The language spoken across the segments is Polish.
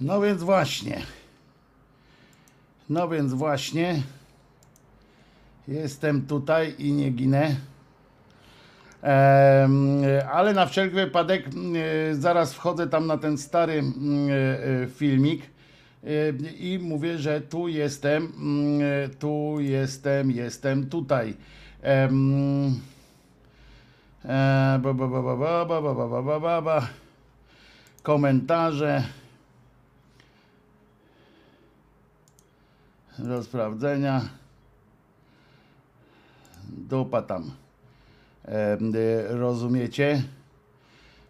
No więc właśnie. No więc właśnie. Jestem tutaj i nie ginę. Ale na wszelki wypadek mm, e, zaraz wchodzę tam na ten stary mm, e, e, filmik e, i mówię, że tu jestem, mm, e, tu jestem, jestem tutaj. Em, Do sprawdzenia. Dupa tam. E, y, rozumiecie?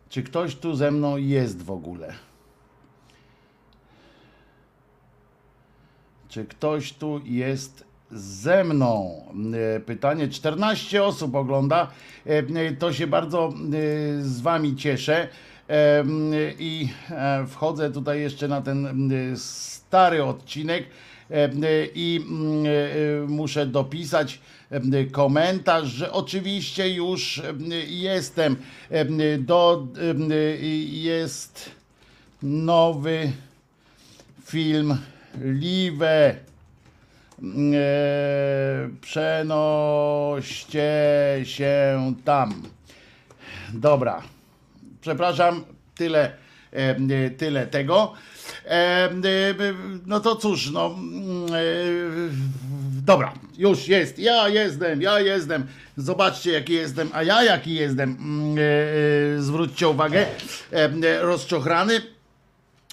Czy ktoś tu ze mną jest w ogóle? Czy ktoś tu jest ze mną? E, Pytanie. 14 osób ogląda. Y, To się bardzo y, z Wami cieszę. Y, I e, wchodzę tutaj jeszcze na ten y, stary odcinek y, i mm, y, muszę dopisać komentarz, że oczywiście już jestem. Do, jest nowy film Live. E, przenoście się tam. Dobra. Przepraszam, tyle, tyle tego. E, e, no to cóż, no. mm, e, dobra, już jest. Ja jestem, ja jestem. Zobaczcie, jaki jestem, a ja jaki jestem. Mm, zwróćcie uwagę. Rozczochrany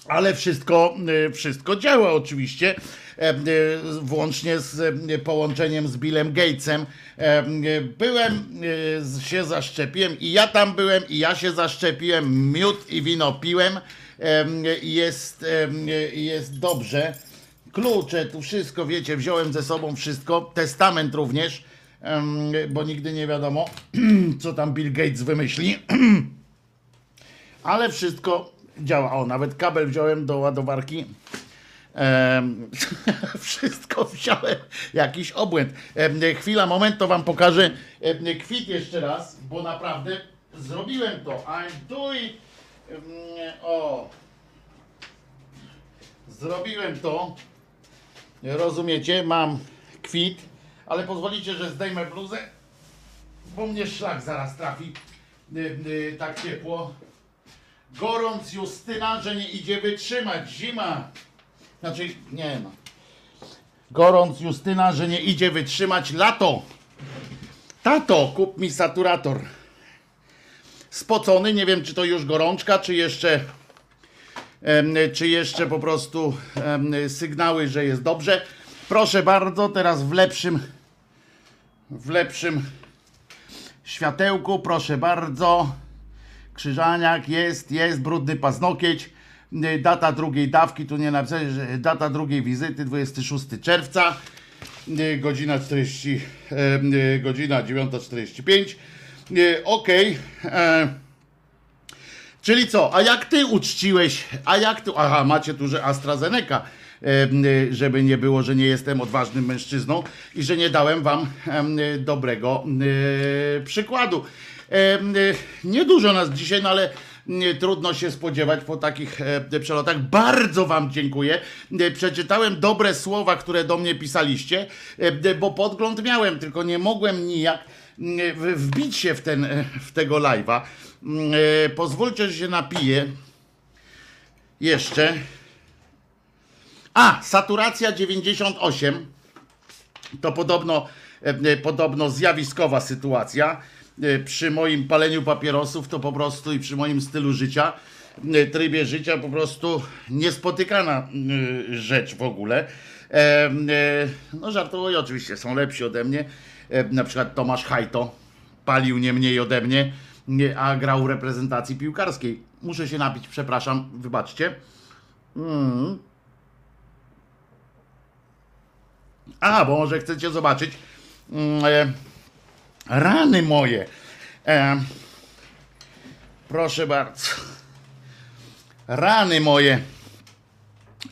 ale wszystko, y, wszystko działa oczywiście, y, włącznie z y, połączeniem z Billem Gatesem. Y, Byłem, y, się zaszczepiłem i ja tam byłem i ja się zaszczepiłem, miód i wino piłem. Jest, jest dobrze. Klucze, tu wszystko, wiecie, wziąłem ze sobą wszystko, testament również, bo nigdy nie wiadomo, co tam Bill Gates wymyśli. Ale wszystko działa. O, nawet kabel wziąłem do ładowarki. Wszystko wziąłem, jakiś obłęd. Chwila, moment, to wam pokażę kwit jeszcze raz, bo naprawdę zrobiłem to. I'm doing. O. Zrobiłem to. Rozumiecie? Mam kwit, ale pozwolicie, że zdejmę bluzę, bo mnie szlak zaraz trafi. Y, y, tak ciepło. Gorąc Justyna, że nie idzie wytrzymać. Zima. Znaczy, nie no. Gorąc Justyna, że nie idzie wytrzymać lato. Tato, kup mi saturator. Spocony, nie wiem czy to już gorączka, czy jeszcze czy jeszcze po prostu sygnały, że jest dobrze. Proszę bardzo, teraz w lepszym w lepszym światełku, proszę bardzo. Krzyżaniak jest, jest, brudny paznokieć. Data drugiej dawki, tu nie napisane, że data drugiej wizyty 26 czerwca, godzina 40, e, y, godzina 9.45. Y, Okej. e, Czyli co, a jak ty uczciłeś, a jak ty, aha, macie tu, że AstraZeneca, y, żeby nie było, że nie jestem odważnym mężczyzną i że nie dałem wam dobrego przykładu. Niedużo nas dzisiaj, no ale trudno się spodziewać po takich e, przelotach. Bardzo wam dziękuję. Przeczytałem dobre słowa, które do mnie pisaliście, e, bo podgląd miałem, tylko nie mogłem nijak wbić się w, ten, w tego live'a. Mm, e, Pozwólcie, że się napiję. Jeszcze. A, saturacja 98. To podobno, e, e, podobno zjawiskowa sytuacja. Przy moim paleniu papierosów to po prostu i przy moim stylu życia, trybie życia po prostu niespotykana rzecz w ogóle. No żartuję, oczywiście są lepsi ode mnie. E, Na przykład Tomasz Hajto palił nie mniej ode mnie, nie, a grał w reprezentacji piłkarskiej. Muszę się napić, przepraszam, wybaczcie. Mm. A, bo może chcecie zobaczyć mm, e, rany moje. E, proszę bardzo. Rany moje.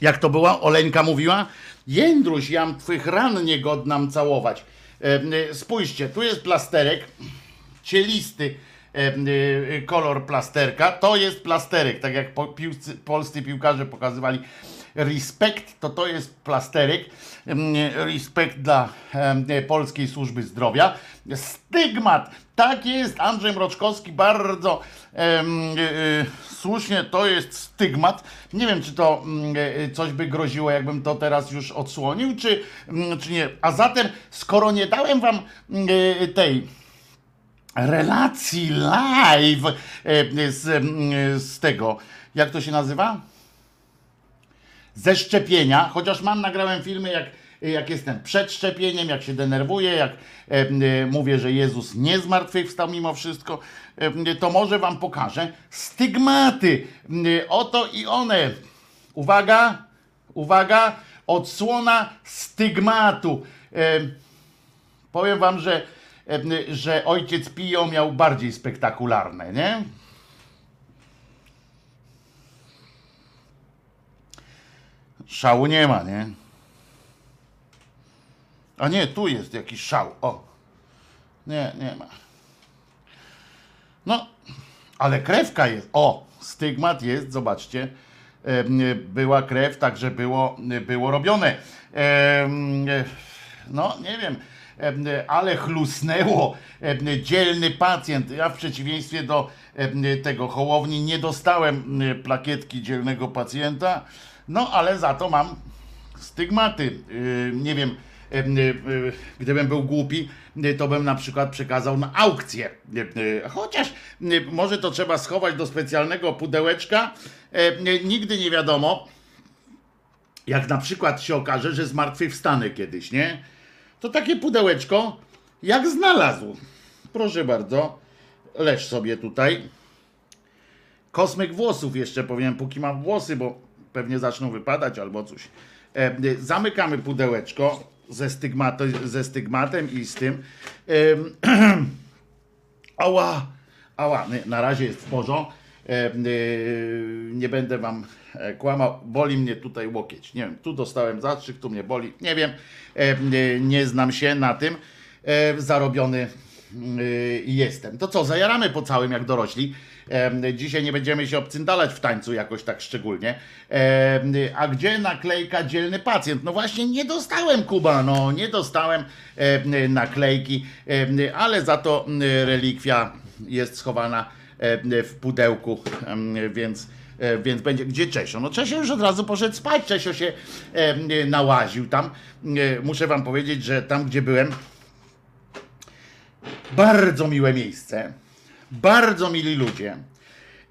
Jak to była? Oleńka mówiła? Jędruś, jam twych ran niegodnam całować. E, spójrzcie, tu jest plasterek cielisty, kolor plasterka. To jest plasterek, tak jak polscy piłkarze pokazywali respekt, to to jest plasterek. Respekt dla Polskiej Służby Zdrowia. Stygmat, tak jest, Andrzej Mroczkowski bardzo e, słusznie, to jest stygmat. Nie wiem, czy to e, coś by groziło, jakbym to teraz już odsłonił, czy, czy nie. A zatem, skoro nie dałem wam e, tej relacji live z, z tego, jak to się nazywa? Ze szczepienia, chociaż mam, nagrałem filmy, jak jak jestem przed szczepieniem, jak się denerwuję, jak e, mówię, że Jezus nie zmartwychwstał mimo wszystko, e, to może wam pokażę stygmaty. E, oto i one. Uwaga, uwaga, odsłona stygmatu. E, powiem wam, że, e, że ojciec Pio miał bardziej spektakularne, nie? Szału nie ma, nie? A nie, tu jest jakiś szał. O. Nie, nie ma. No, ale krewka jest. O, stygmat jest, zobaczcie. Była krew, także było, było robione. No, nie wiem, ale chlusnęło. Dzielny pacjent. Ja w przeciwieństwie do tego Hołowni nie dostałem plakietki dzielnego pacjenta, no ale za to mam stygmaty. Nie wiem, E, e, gdybym był głupi, to bym na przykład przekazał na aukcję. Chociaż może to trzeba schować do specjalnego pudełeczka. Nigdy nie wiadomo, jak na przykład się okaże, że zmartwychwstanę kiedyś, nie? To takie pudełeczko, jak znalazł. Proszę bardzo, leż sobie tutaj. Kosmyk włosów jeszcze powiem, póki mam włosy, bo pewnie zaczną wypadać albo coś. Zamykamy pudełeczko ze, stygmato, ze stygmatem i z tym. ała, ała, na razie jest w porządku. Nie będę wam e, kłamał, boli mnie tutaj łokieć. Nie wiem, tu dostałem zastrzyk, tu mnie boli. Nie wiem, nie znam się na tym. Zarobiony y, jestem. To co, zajaramy po całym jak dorośli. Dzisiaj nie będziemy się obcyndalać w tańcu jakoś tak szczególnie. A gdzie naklejka dzielny pacjent? No właśnie nie dostałem Kuba, no nie dostałem naklejki, ale za to relikwia jest schowana w pudełku, więc więc będzie, gdzie Czesio? No Czesio już od razu poszedł spać, Czesio się nałaził tam. Muszę wam powiedzieć, że tam gdzie byłem, bardzo miłe miejsce bardzo mili ludzie.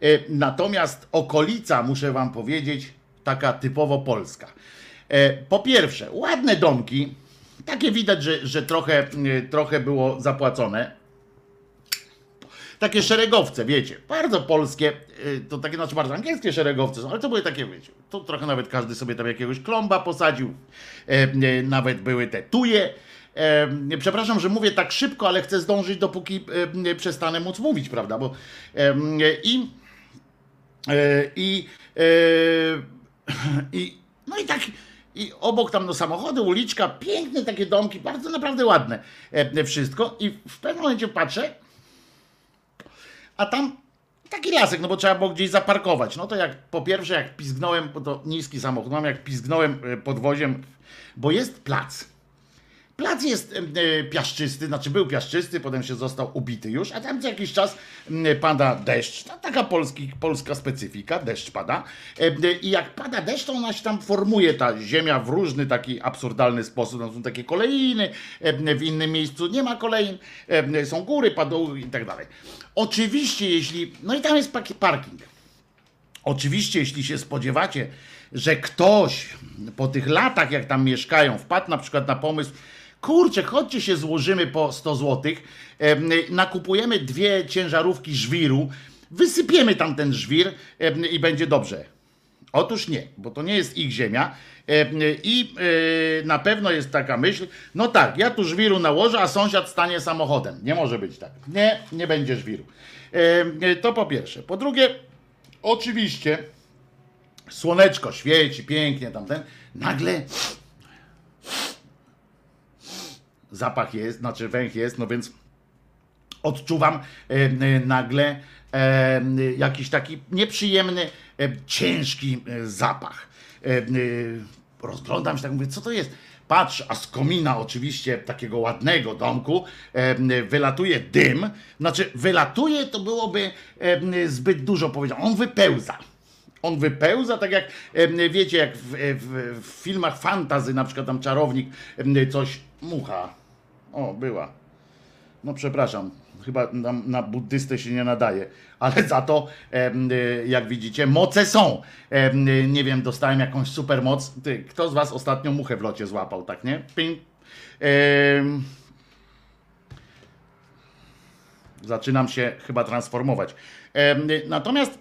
E, natomiast okolica, muszę wam powiedzieć, taka typowo polska. E, po pierwsze, ładne domki, takie widać, że, że trochę, e, trochę było zapłacone. Takie szeregowce, wiecie, bardzo polskie, to takie znaczy bardzo angielskie szeregowce są, ale to były takie, wiecie, to trochę nawet każdy sobie tam jakiegoś klomba posadził, nawet były te tuje, Przepraszam, że mówię tak szybko, ale chcę zdążyć, dopóki przestanę móc mówić, prawda? Bo i e, i, e, i no i tak i obok tam no samochody, uliczka, piękne takie domki, bardzo naprawdę ładne wszystko i w pewnym momencie patrzę, a tam taki lasek, no bo trzeba było gdzieś zaparkować. No to jak po pierwsze jak pizgnąłem, bo to niski samochód mam, jak pizgnąłem e, podwoziem, bo jest plac Plac jest e, piaszczysty, znaczy był piaszczysty, potem się został ubity już, a tam co jakiś czas pada deszcz. Taka polski, polska specyfika, deszcz pada. E, I jak pada deszcz, to ona się tam formuje, ta ziemia w różny taki absurdalny sposób. Tam są takie kolejny, w innym miejscu nie ma kolejn, są góry, padoły i tak dalej. Oczywiście, jeśli. No i tam jest parking. Oczywiście, jeśli się spodziewacie, że ktoś po tych latach, jak tam mieszkają, wpadł na przykład na pomysł, kurczę, chodźcie się złożymy po 100 złotych, nakupujemy dwie ciężarówki żwiru, wysypiemy tam ten żwir i będzie dobrze. Otóż nie, bo to nie jest ich ziemia i e, na pewno jest taka myśl, no tak, ja tu żwiru nałożę, a sąsiad stanie samochodem. Nie może być tak. Nie, nie będzie żwiru. To po pierwsze. Po drugie, oczywiście słoneczko świeci pięknie tamten, nagle zapach jest, znaczy węch jest, no więc odczuwam e, e, nagle e, jakiś taki nieprzyjemny, ciężki zapach. Rozglądam się, tak mówię, co to jest? Patrz, a z komina oczywiście takiego ładnego domku wylatuje dym. Znaczy, wylatuje to byłoby zbyt dużo powiedziane. On wypełza. On wypełza, tak jak wiecie, jak w, w, w filmach fantazy, na przykład tam czarownik, coś, mucha. O, była. No przepraszam, chyba na, na buddystę się nie nadaje, ale za to, y, jak widzicie, moce są. Y, nie wiem, dostałem jakąś super moc. Ty, kto z was ostatnio muchę w locie złapał, tak nie? Ping. Zaczynam się chyba transformować. Y, natomiast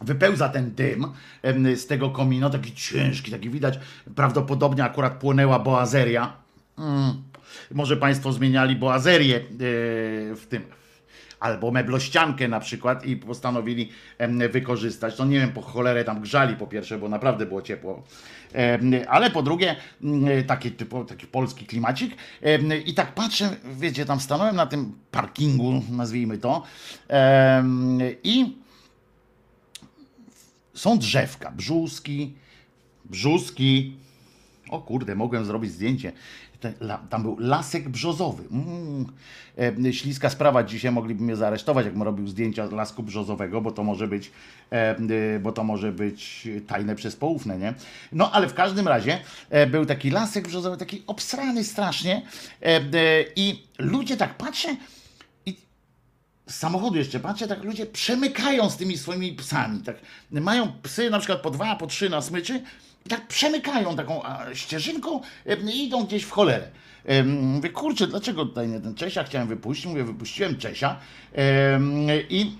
wypełza ten dym z tego komina, taki ciężki, taki widać, prawdopodobnie akurat płonęła boazeria. Mm. Może Państwo zmieniali boazerię e, w tym, albo meblościankę na przykład i postanowili wykorzystać. No nie wiem, po cholerę tam grzali po pierwsze, bo naprawdę było ciepło. Ale po drugie, taki, typo, taki polski klimacik. I tak patrzę, wiecie, tam stanąłem na tym parkingu, nazwijmy to. I są drzewka, brzuski, brzuski. O kurde, mogłem zrobić zdjęcie. Tam był lasek brzozowy. Mm. E, śliska sprawa, dzisiaj mogliby mnie zaaresztować, jakbym robił zdjęcia lasku brzozowego, bo to może być, e, e, bo to może być tajne przez poufne, nie? No ale w każdym razie był taki lasek brzozowy, taki obsrany strasznie i ludzie tak patrzę i z samochodu jeszcze patrzę, tak ludzie przemykają z tymi swoimi psami. Tak, mają psy na przykład po dwa, po trzy na smyczy tak przemykają taką ścieżynką i idą gdzieś w cholerę. Mówię, kurczę, dlaczego tutaj nie ten Czesia chciałem wypuścić? Mówię, wypuściłem Czesia i,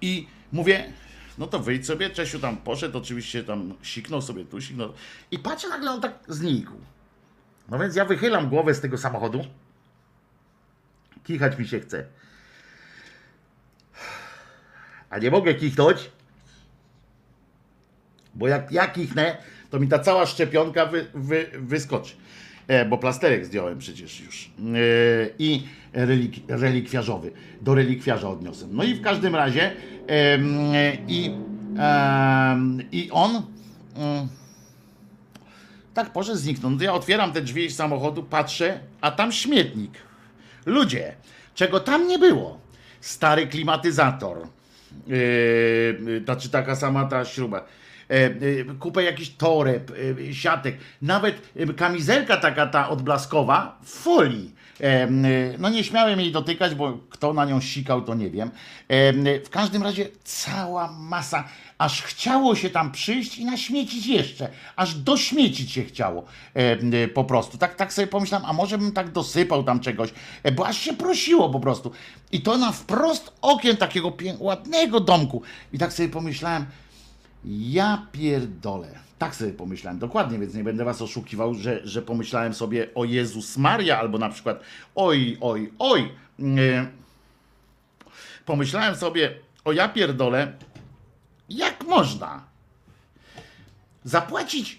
i mówię, no to wyjdź sobie, Czesiu tam poszedł, oczywiście tam siknął sobie tu, siknął. I patrzę, nagle on tak znikł. No więc ja wychylam głowę z tego samochodu. Kichać mi się chce. A nie mogę kichnąć, bo jak ja kichnę, to mi ta cała szczepionka wy, wy, wyskoczy. E, bo plasterek zdjąłem przecież już. E, I relik, relikwiarzowy. Do relikwiarza odniosłem. No i w każdym razie em, i, i on mm, tak poszedł zniknął. No ja otwieram te drzwi samochodu, patrzę, a tam śmietnik. Ludzie, czego tam nie było? Stary klimatyzator. Yy, znaczy taka sama ta śruba. E, e, kupę jakichś toreb, e, siatek, nawet kamizelka taka ta odblaskowa w folii. No nie śmiałem jej dotykać, bo kto na nią sikał, to nie wiem. W każdym razie cała masa, aż chciało się tam przyjść i naśmiecić jeszcze, aż dośmiecić się chciało po prostu. Tak, tak sobie pomyślałem, a może bym tak dosypał tam czegoś, bo aż się prosiło po prostu. I to na wprost okien takiego ładnego domku. I tak sobie pomyślałem, ja pierdolę. Tak sobie pomyślałem dokładnie, więc nie będę was oszukiwał, że, że pomyślałem sobie o Jezus Maria, albo na przykład oj, oj, oj. Nie. Pomyślałem sobie o ja pierdolę, jak można zapłacić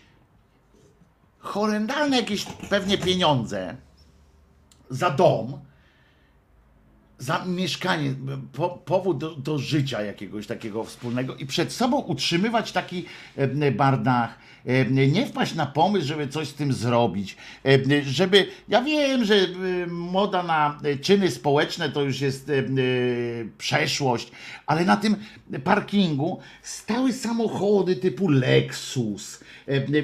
horrendalne jakieś pewnie pieniądze za dom, za mieszkanie, po, powód do, do życia jakiegoś takiego wspólnego i przed sobą utrzymywać taki e, e, nie wpaść na pomysł, żeby coś z tym zrobić, e, żeby, ja wiem, że e, moda na czyny społeczne to już jest e, e, przeszłość, ale na tym parkingu stały samochody typu Lexus, E,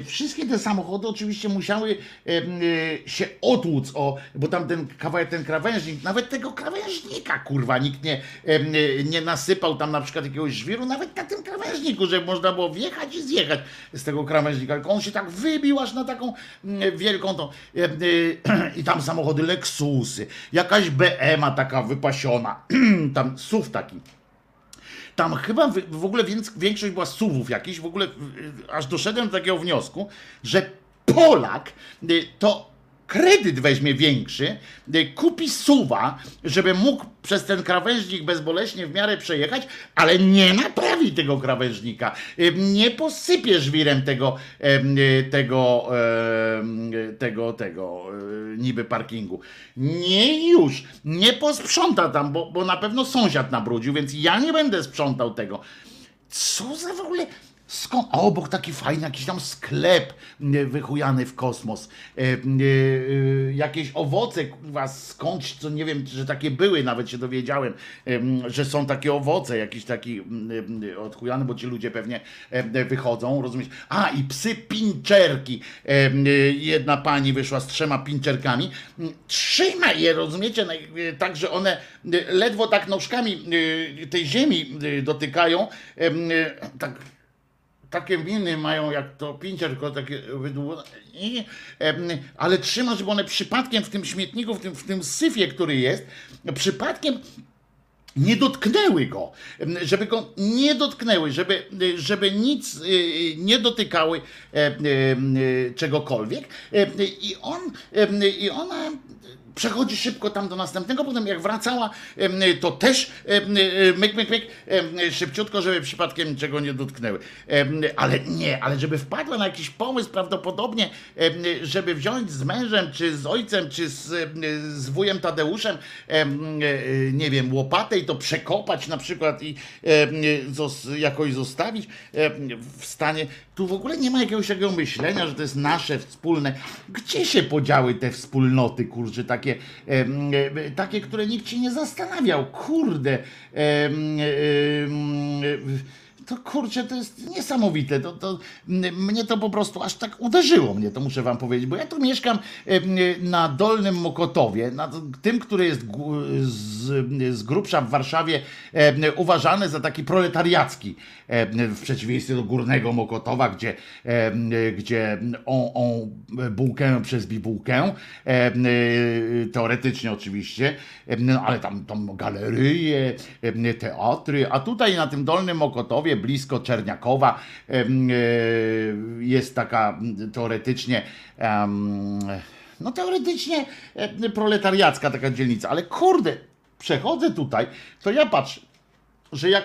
Wszystkie te samochody oczywiście musiały e, e, się otłuc, o, bo tam ten kawałek, ten krawężnik, nawet tego krawężnika, kurwa, nikt nie, e, nie nasypał tam na przykład jakiegoś żwiru, nawet na tym krawężniku, żeby można było wjechać i zjechać z tego krawężnika, tylko on się tak wybił aż na taką mm, wielką tą, e, e, i tam samochody Lexusy, jakaś BM-a taka wypasiona, tam SUV taki. Tam chyba w ogóle większość była suwów jakichś, w ogóle y, aż doszedłem do takiego wniosku, że Polak y, to kredyt weźmie większy, y, kupi suwa, żeby mógł przez ten krawężnik bezboleśnie w miarę przejechać, ale nie naprawi tego krawężnika. Y, Nie posypie żwirem tego, y, tego, tego, tego y, niby parkingu. Nie już. Nie posprząta tam, bo, bo na pewno sąsiad nabrudził, więc ja nie będę sprzątał tego. Co za w ogóle. Skąd? A obok taki fajny jakiś tam sklep e, wychujany w kosmos. E, e, e, jakieś owoce, kurwa, skądś, co nie wiem, że takie były, nawet się dowiedziałem, em, że są takie owoce, jakiś taki mm, em, odchujany, bo ci ludzie pewnie em, wychodzą, rozumiesz? A, i psy pinczerki. E, Jedna pani wyszła z trzema pinczerkami. Mm, Trzyma je, rozumiecie? E, Tak, że one e, ledwo tak nóżkami e, tej ziemi e, dotykają. E, Tak takie miny mają jak to pięciarko takie wydłużone, ale trzyma, żeby one przypadkiem w tym śmietniku, w tym, w tym syfie, który jest, przypadkiem nie dotknęły go, żeby go nie dotknęły, żeby, żeby nic y, nie dotykały em, czegokolwiek. I on, i ona przechodzi szybko tam do następnego, potem jak wracała, to też myk, myk, myk, szybciutko, żeby przypadkiem niczego nie dotknęły. Ale nie, ale żeby wpadła na jakiś pomysł prawdopodobnie, żeby wziąć z mężem, czy z ojcem, czy z, z wujem Tadeuszem, em, e, nie wiem, łopatę i to przekopać na przykład i jakoś zostawić w stanie. Tu w ogóle nie ma jakiegoś takiego myślenia, że to jest nasze wspólne. Gdzie się podziały te wspólnoty, kurczę, takie, em, e, takie które nikt się nie zastanawiał. Kurde. Em, to kurczę, to jest niesamowite. To, to, mnie to po prostu aż tak uderzyło mnie, to muszę wam powiedzieć, bo ja tu mieszkam em, na Dolnym Mokotowie, na tym, który jest z, z grubsza w Warszawie em, uważany za taki proletariacki, em, w przeciwieństwie do Górnego Mokotowa, gdzie, gdzie on, on bułkę przez bibułkę, teoretycznie oczywiście, no, ale tam, tam galerie, em, teatry, a tutaj na tym Dolnym Mokotowie, blisko Czerniakowa, e, jest taka teoretycznie no teoretycznie e, proletariacka taka dzielnica, ale kurde, przechodzę tutaj, to ja patrzę, że jak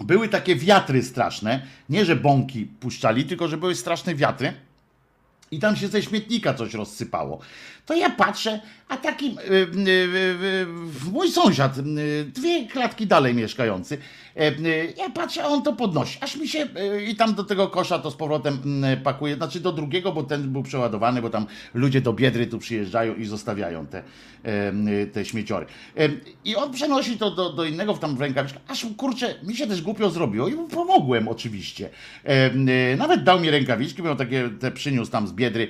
były takie wiatry straszne, nie że bąki puszczali, tylko że były straszne wiatry, i tam się ze śmietnika coś rozsypało. To ja patrzę, a taki y, y, y, y, mój sąsiad, dwie klatki dalej mieszkający, ja patrzę, a on to podnosi. Aż mi się i tam do tego kosza to z powrotem pakuje, znaczy do drugiego, bo ten był przeładowany, bo tam ludzie do Biedry tu przyjeżdżają i zostawiają te, te śmieciory. I on przenosi to do, do innego w tam w rękawiczkę, aż kurczę, mi się też głupio zrobiło i mu pomogłem oczywiście. Nawet dał mi rękawiczki, miał takie, te przyniósł tam z Biedry,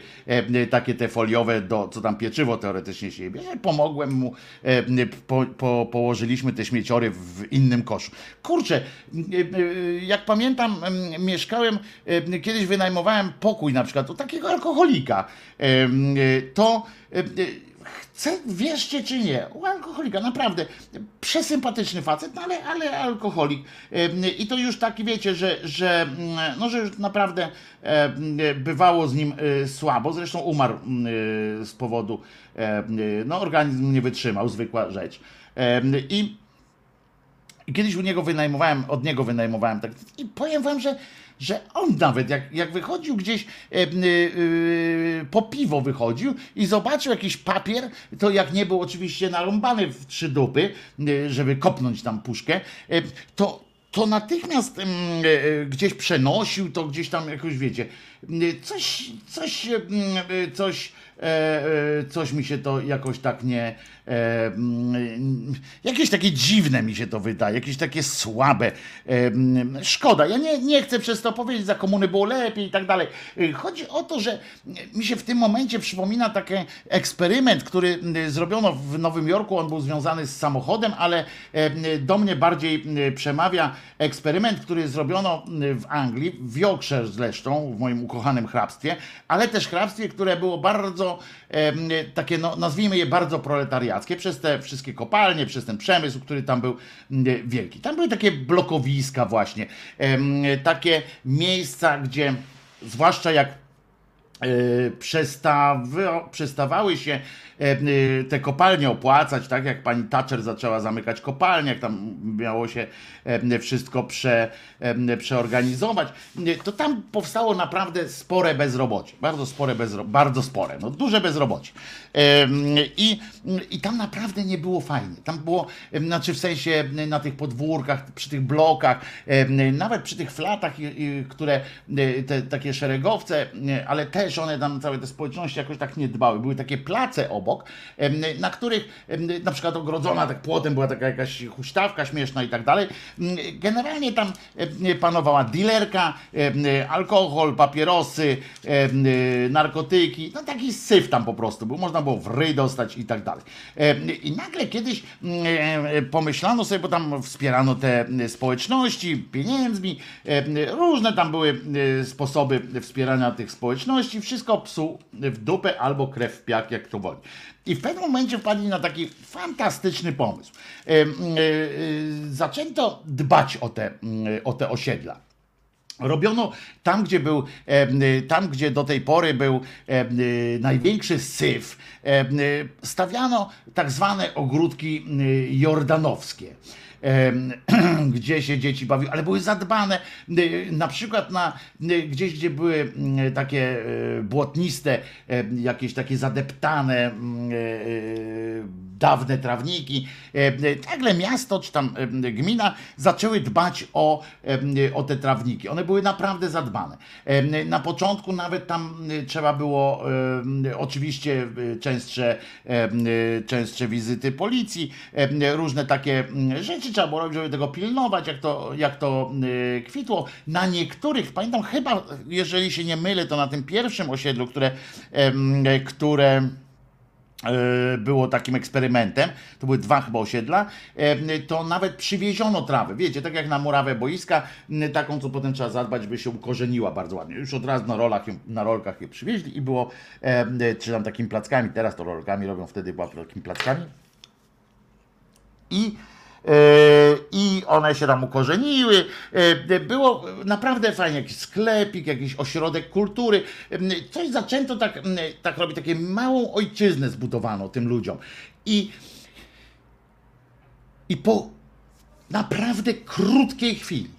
takie te foliowe, do, co tam pieczywo teoretycznie się. Pomogłem mu, e, po, po, położyliśmy te śmieciory w innym koszu. Kurczę, y, jak pamiętam, em, mieszkałem, em, kiedyś wynajmowałem pokój na przykład u takiego alkoholika. To Chcę, wierzcie czy nie, u alkoholika, naprawdę, przesympatyczny facet, no ale, ale alkoholik. I to już taki, wiecie, że, że, mm, no, że już naprawdę bywało z nim e, słabo, zresztą umarł e, z powodu, em, no organizm nie wytrzymał, zwykła rzecz. I kiedyś u niego wynajmowałem, od niego wynajmowałem tak. I powiem wam, że, że on nawet jak, jak wychodził gdzieś e, e, e, po piwo wychodził i zobaczył jakiś papier, to jak nie był oczywiście narąbany w trzy dupy, e, żeby kopnąć tam puszkę, e, to, to natychmiast mm, e, gdzieś przenosił to gdzieś tam jakoś wiecie. Coś, coś, mm, coś, coś mi się to jakoś tak nie. E, mm, jakieś takie dziwne mi się to wydaje, jakieś takie słabe. E, mm, szkoda, ja nie, nie chcę przez to powiedzieć, za komuny było lepiej i tak dalej. E, Chodzi o to, że mi się w tym momencie przypomina taki eksperyment, który zrobiono w Nowym Jorku. On był związany z samochodem, ale e, do mnie bardziej przemawia eksperyment, który zrobiono w Anglii, w Yorkshire zresztą, w moim ukochanym hrabstwie, ale też hrabstwie, które było bardzo takie, no, nazwijmy je bardzo proletariackie, przez te wszystkie kopalnie, przez ten przemysł, który tam był wielki. Tam były takie blokowiska właśnie, takie miejsca, gdzie zwłaszcza jak E, przestawy, przestawały się te kopalnie opłacać, tak jak pani Thatcher zaczęła zamykać kopalnie, jak tam miało się e, wszystko prze, przeorganizować, to tam powstało naprawdę spore bezrobocie, bardzo spore bezrobocie, bardzo spore, no duże bezrobocie. I, I tam naprawdę nie było fajnie. Tam było, znaczy w sensie na tych podwórkach, przy tych blokach, nawet przy tych flatach, które te takie szeregowce, ale też one tam, całe te społeczności jakoś tak nie dbały. Były takie place obok, na których na przykład ogrodzona tak płotem była taka jakaś huśtawka śmieszna i tak dalej. Generalnie tam panowała dilerka, alkohol, papierosy, narkotyki, no taki syf tam po prostu był. Można było w ryj dostać i tak dalej. I nagle kiedyś mm, pomyślano sobie, bo tam wspierano te społeczności pieniędzmi, różne tam były sposoby wspierania tych społeczności, wszystko psu w dupę albo krew w piach, jak to woli. I w pewnym momencie wpadli na taki fantastyczny pomysł. Zaczęto dbać o te, o te osiedla. Robiono tam, gdzie był, tam, gdzie do tej pory był największy syf, stawiano tak zwane ogródki jordanowskie. gdzie się dzieci bawiły, ale były zadbane. Na przykład na, gdzieś, gdzie były takie e, błotniste, jakieś takie zadeptane dawne trawniki. Nagle miasto czy tam gmina zaczęły dbać o, o te trawniki. One były naprawdę zadbane. Na początku nawet tam trzeba było oczywiście częstsze, częstsze wizyty policji, różne takie rzeczy trzeba było robić, żeby tego pilnować, jak to, jak to kwitło. Na niektórych, pamiętam chyba, jeżeli się nie mylę, to na tym pierwszym osiedlu, które, które E, było takim eksperymentem, to były dwa chyba osiedla, to nawet przywieziono trawę, wiecie, tak jak na murawę boiska, taką, co potem trzeba zadbać, by się ukorzeniła bardzo ładnie. Już od razu na, rolach, na rolkach je przywieźli i było, czy tam takimi plackami, teraz to rolkami robią, wtedy była takimi plackami. I i one się tam ukorzeniły. E, było naprawdę fajnie, jakiś sklepik, jakiś ośrodek kultury. Coś zaczęto tak, tak robić, takie małą ojczyznę zbudowano tym ludziom. I, i po naprawdę krótkiej chwili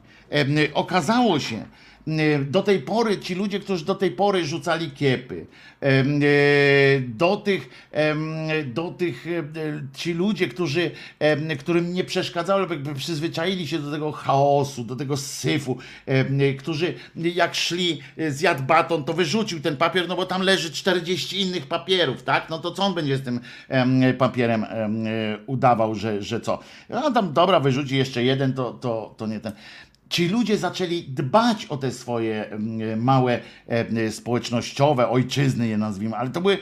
okazało się, do tej pory, ci ludzie, którzy do tej pory rzucali kiepy, e, do tych, do tych e, ci ludzie, którzy, którym nie przeszkadzało, jakby przyzwyczaili się do tego chaosu, do tego syfu, którzy jak szli, zjadł baton, to wyrzucił ten papier, no bo tam leży 40 innych papierów, tak? No to co on będzie z tym papierem udawał, że, że co? No tam dobra, wyrzuci jeszcze jeden, to, to, to nie ten ci ludzie zaczęli dbać o te swoje mm, małe e, społecznościowe ojczyzny, je nazwijmy, ale to były,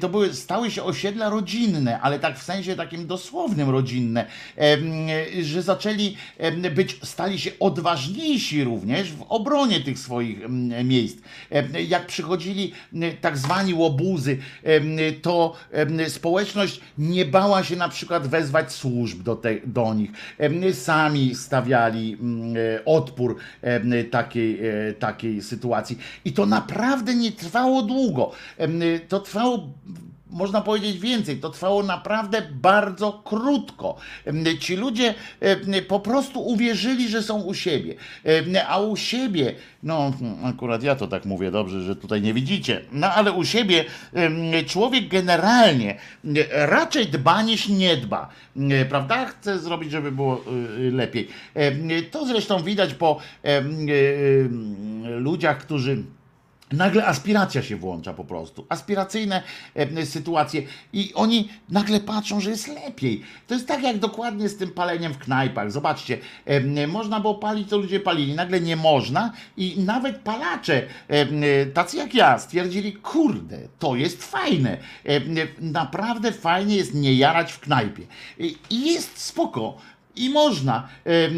to były, stały się osiedla rodzinne, ale tak w sensie takim dosłownym rodzinne, że zaczęli być, stali się odważniejsi również w obronie tych swoich miejsc. Jak przychodzili tak zwani łobuzy, to społeczność nie bała się na przykład wezwać służb do, te, do nich. Sami stawiali odpór takiej, e, takiej sytuacji. I to naprawdę nie trwało długo. To trwało można powiedzieć więcej, to trwało naprawdę bardzo krótko. Ci ludzie po prostu uwierzyli, że są u siebie. A u siebie, no akurat ja to tak mówię dobrze, że tutaj nie widzicie, no ale u siebie człowiek generalnie raczej dba niż nie dba. Prawda? Chce zrobić, żeby było y, lepiej. To zresztą widać po ludziach, którzy Nagle aspiracja się włącza po prostu. Aspiracyjne e, sytuacje i oni nagle patrzą, że jest lepiej. To jest tak jak dokładnie z tym paleniem w knajpach. Zobaczcie, e, można było palić, to ludzie palili. Nagle nie można i nawet palacze, e, tacy jak ja, stwierdzili, kurde, to jest fajne. Naprawdę fajnie jest nie jarać w knajpie. I jest spoko I można. E,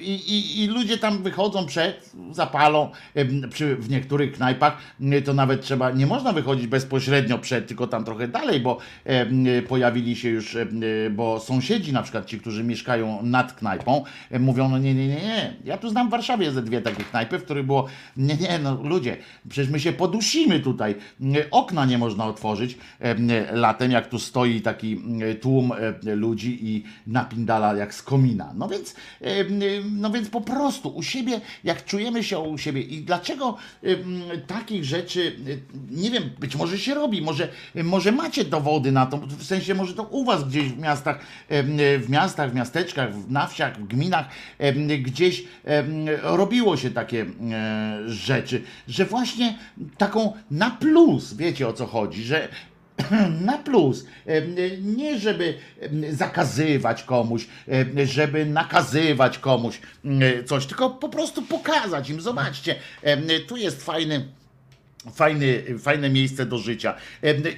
I, i, I ludzie tam wychodzą przed, zapalą. Przy, w niektórych knajpach to nawet trzeba, nie można wychodzić bezpośrednio przed, tylko tam trochę dalej, bo pojawili się już, bo sąsiedzi na przykład ci, którzy mieszkają nad knajpą, mówią, no nie, nie, nie, nie. Ja tu znam w Warszawie ze dwie takie knajpy, w których było, nie, nie, no ludzie, przecież my się podusimy tutaj. Okna nie można otworzyć em, latem, jak tu stoi taki tłum ludzi i napindala jak z komina. No więc, no więc po prostu u siebie, jak czujemy się u siebie i dlaczego takich rzeczy, nie wiem, być może się robi, może, może macie dowody na to, w sensie może to u was gdzieś w miastach, w miastach, w miasteczkach, na wsiach, w gminach, gdzieś robiło się takie rzeczy, że właśnie taką na plus, wiecie o co chodzi, że na plus. Em, Nie żeby em, zakazywać komuś, em, żeby nakazywać komuś coś, tylko po prostu pokazać im, zobaczcie, tu jest fajny. Fajny, fajne miejsce do życia.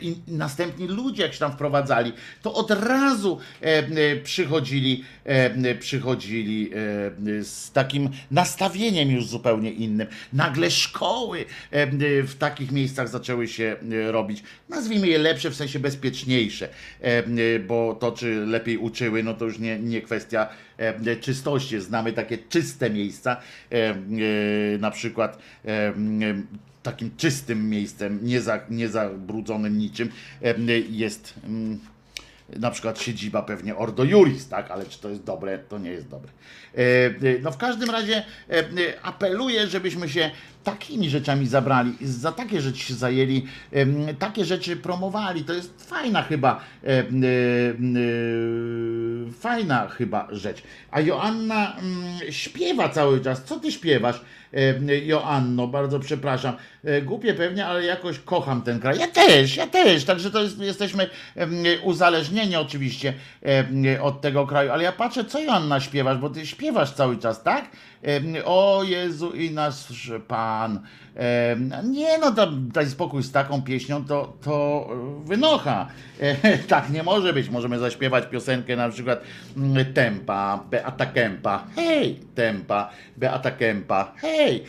I następni ludzie, jak się tam wprowadzali, to od razu przychodzili, przychodzili z takim nastawieniem już zupełnie innym. Nagle szkoły w takich miejscach zaczęły się robić, nazwijmy je lepsze, w sensie bezpieczniejsze, bo to, czy lepiej uczyły, no to już nie, nie kwestia czystości. Znamy takie czyste miejsca, e, na przykład takim czystym miejscem, nie, za, nie zabrudzonym niczym, jest na przykład siedziba pewnie Ordo Juris, tak? Ale czy to jest dobre? To nie jest dobre. E, e, No w każdym razie e, apeluję, żebyśmy się takimi rzeczami zabrali, za takie rzeczy się zajęli, takie rzeczy promowali. To jest fajna chyba, fajna chyba rzecz. A Joanna mm, śpiewa cały czas. Co ty śpiewasz, Joanno? Bardzo przepraszam. E, Głupie pewnie, ale jakoś kocham ten kraj. Ja też, ja też. Także to jest, jesteśmy uzależnieni oczywiście od tego kraju. Ale ja patrzę, co Joanna śpiewasz, bo ty śpiewasz cały czas, tak? O Jezu i nasz Pan. Em, Nie no, daj spokój z taką pieśnią, to, to wynocha. E, Tak nie może być. Możemy zaśpiewać piosenkę na przykład mm, Tempa, Beata Kempa, hej, Tempa, Beata Kempa, hej.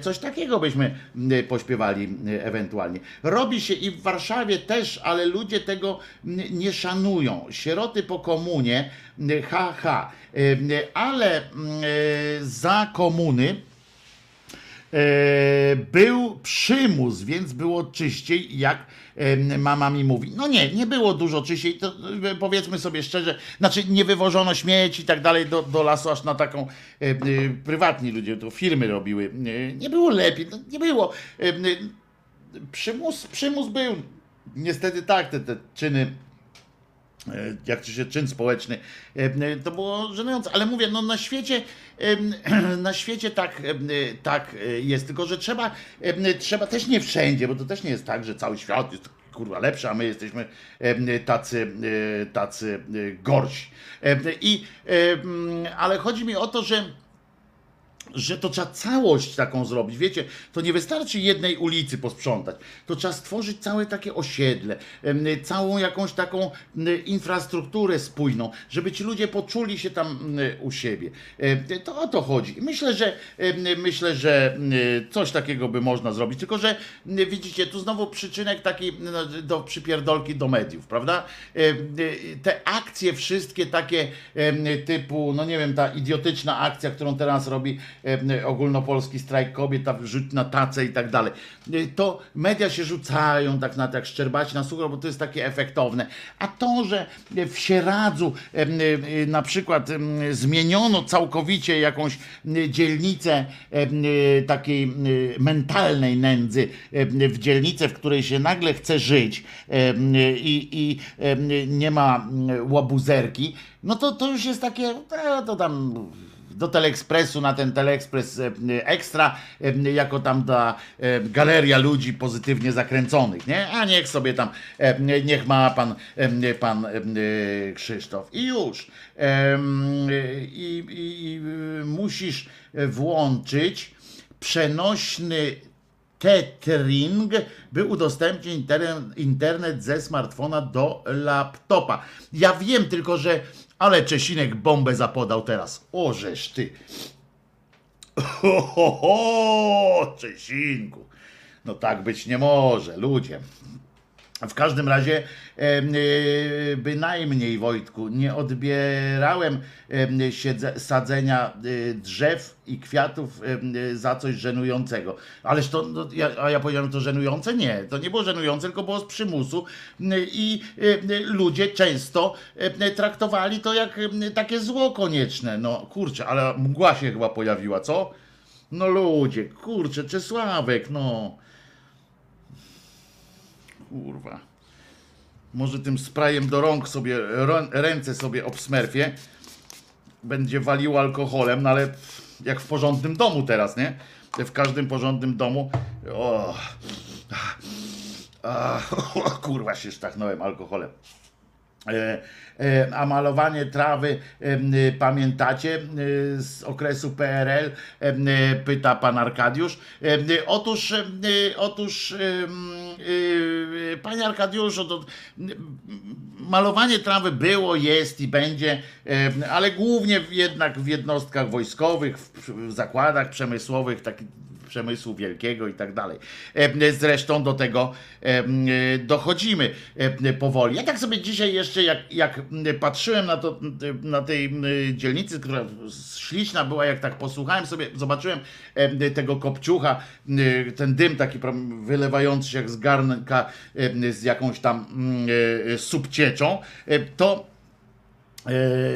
Coś takiego byśmy mm, pośpiewali mm, ewentualnie. Robi się i w Warszawie też, ale ludzie tego nie szanują. Sieroty po komunie, mm, ha, Ale e, za komuny E, był przymus, więc było czyściej, jak e, mama mi mówi. No nie, nie było dużo czyściej, to e, powiedzmy sobie szczerze, znaczy nie wywożono śmieci i tak dalej do, do lasu, aż na taką e, e, prywatni ludzie, to firmy robiły. E, Nie było lepiej, no, nie było. E, e, Przymus, przymus był. Niestety tak, te, te czyny e, jak to się czyn społeczny, e, to było żenujące, ale mówię, no na świecie, na świecie tak, tak e, jest, tylko że trzeba, trzeba też nie wszędzie, bo to też nie jest tak, że cały świat jest kurwa lepszy, a my jesteśmy tacy, e, tacy e, gorsi. I, ale chodzi mi o to, że że to trzeba całość taką zrobić. Wiecie, to nie wystarczy jednej ulicy posprzątać. To trzeba stworzyć całe takie osiedle, całą jakąś taką infrastrukturę spójną, żeby ci ludzie poczuli się tam u siebie. Em, To o to chodzi. Myślę, że myślę, że coś takiego by można zrobić. Tylko, że widzicie, tu znowu przyczynek taki no, do przypierdolki do mediów, prawda? Te akcje wszystkie takie typu, no nie wiem, ta idiotyczna akcja, którą teraz robi e, ogólnopolski strajk kobiet, ta rzuć na tacę i tak dalej. E, To media się rzucają tak na jak szczerbaci na sucho, bo to jest takie efektowne. A to, że w Sieradzu e, e, na przykład zmieniono całkowicie jakąś dzielnicę takiej mentalnej nędzy w dzielnicę, w której się nagle chce żyć i, i nie ma łabuzerki, no to to już jest takie, e, to tam do Teleekspresu, na ten Teleekspres e, Ekstra, e, jako tam ta e, galeria ludzi pozytywnie zakręconych, nie? A niech sobie tam, niech ma pan, pan Krzysztof. I już. I, i, musisz włączyć przenośny Tethering, by udostępnić interne- internet ze smartfona do laptopa. Ja wiem tylko, że Ale Czesinek bombę zapodał teraz. O, żeż ty. Ho, ho, ho, Czesinku. No tak być nie może, ludzie. W każdym razie y, bynajmniej Wojtku nie odbierałem sadzenia y, drzew i kwiatów za coś żenującego. Ależ to, no, a ja powiedziałem to żenujące? Nie, to nie było żenujące, tylko było z przymusu i ludzie często traktowali to jak takie zło konieczne. No kurczę, ale mgła się chyba pojawiła, co? No ludzie, kurczę, Czesławek, no. Kurwa. Może tym sprayem do rąk sobie, ręce sobie obsmerfię. Będzie waliło alkoholem, no ale jak w porządnym domu teraz, nie? W każdym porządnym domu. O, o kurwa się sztachnąłem alkoholem. E, e, A malowanie trawy, y, pamiętacie y, z okresu PRL? Y, Pyta pan Arkadiusz. Otóż, otóż, panie Arkadiuszu, to malowanie trawy było, jest i będzie, ale głównie jednak w jednostkach wojskowych, w zakładach przemysłowych, takich przemysłu wielkiego i tak dalej. E, Zresztą do tego e, dochodzimy e, powoli. Ja tak sobie dzisiaj jeszcze, jak, jak patrzyłem na, to, na tej dzielnicy, która śliczna była, jak tak posłuchałem sobie, zobaczyłem tego kopciucha, ten dym taki wylewający się jak z garnka z jakąś tam subcieczą, to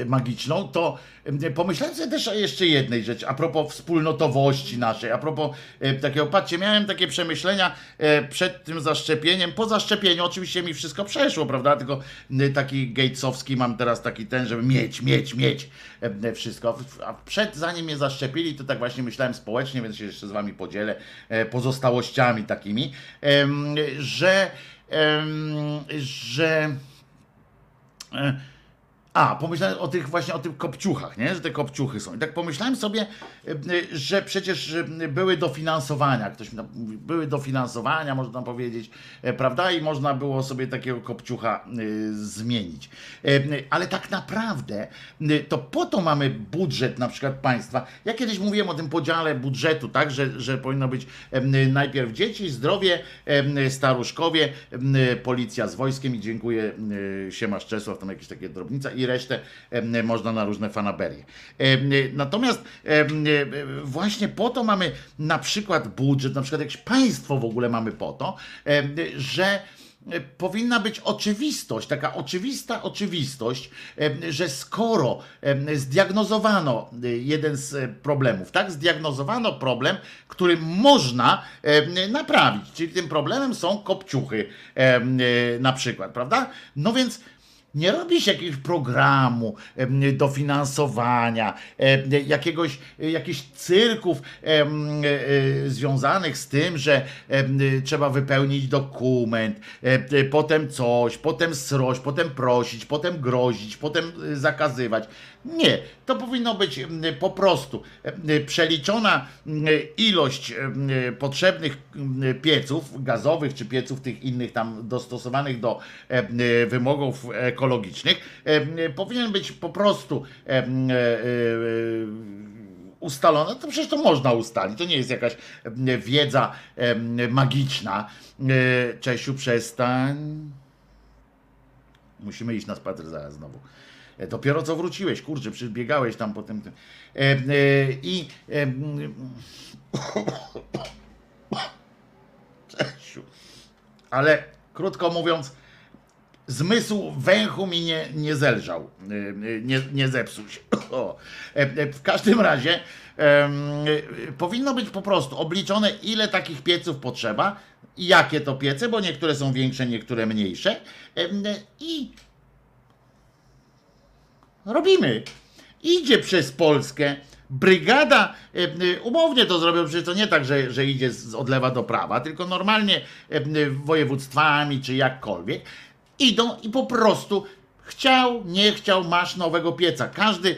magiczną, to e, pomyślałem sobie też o jeszcze jednej rzeczy, a propos wspólnotowości naszej, a propos e, takiego, patrzcie, miałem takie przemyślenia e, przed tym zaszczepieniem, po zaszczepieniu oczywiście mi wszystko przeszło, prawda, tylko e, taki gatesowski mam teraz taki ten, żeby mieć, mieć, mieć e, wszystko, a przed, zanim mnie zaszczepili, to tak właśnie myślałem społecznie, więc się jeszcze z wami podzielę e, pozostałościami takimi, że że e, a, pomyślałem o tych właśnie o tych kopciuchach, nie? Że te kopciuchy są. I tak pomyślałem sobie, y, y, że przecież y, były dofinansowania, ktoś mi mówi, były dofinansowania, można powiedzieć, e, prawda? I można było sobie takiego kopciucha zmienić. E, Ale tak naprawdę to po to mamy budżet na przykład państwa. Ja kiedyś mówiłem o tym podziale budżetu, tak, że, że powinno być y, najpierw dzieci, zdrowie, staruszkowie, policja z wojskiem i dziękuję y, Siemasz Czesław, tam jakieś takie drobnica i resztę em, można na różne fanaberie. Y, Natomiast y, właśnie po to mamy na przykład budżet, na przykład jakieś państwo w ogóle mamy po to, że e, powinna być oczywistość, taka oczywista oczywistość, że skoro zdiagnozowano jeden z e, problemów, tak? Zdiagnozowano problem, który można naprawić, czyli tym problemem są kopciuchy na przykład, prawda? No więc nie robi się jakiegoś programu dofinansowania, jakiegoś, jakichś cyrków e, e, związanych z tym, że e, trzeba wypełnić dokument, e, e, potem coś, potem srość, potem prosić, potem grozić, potem e, zakazywać. Nie, to powinno być em, po prostu em, przeliczona em, ilość potrzebnych pieców gazowych czy pieców tych innych tam dostosowanych do wymogów ekologicznych. Powinien być po prostu e, e, ustalone, to przecież to można ustalić. To nie jest jakaś wiedza magiczna. Czesiu, przestań. Musimy iść na spacer zaraz znowu. E, Dopiero co wróciłeś, kurczę, przybiegałeś tam po tym. tym. E, e, I. Ale krótko mówiąc, zmysł węchu mi nie, nie zelżał, nie, nie zepsuł się. O. W każdym razie powinno być po prostu obliczone, ile takich pieców potrzeba, jakie to piece, bo niektóre są większe, niektóre mniejsze. I robimy. Idzie przez Polskę. Brygada, e, e, umownie to zrobią, przecież to nie tak, że, że idzie z od lewa do prawa, tylko normalnie e, województwami czy jakkolwiek. Idą i po prostu chciał, nie chciał, masz nowego pieca. Każdy,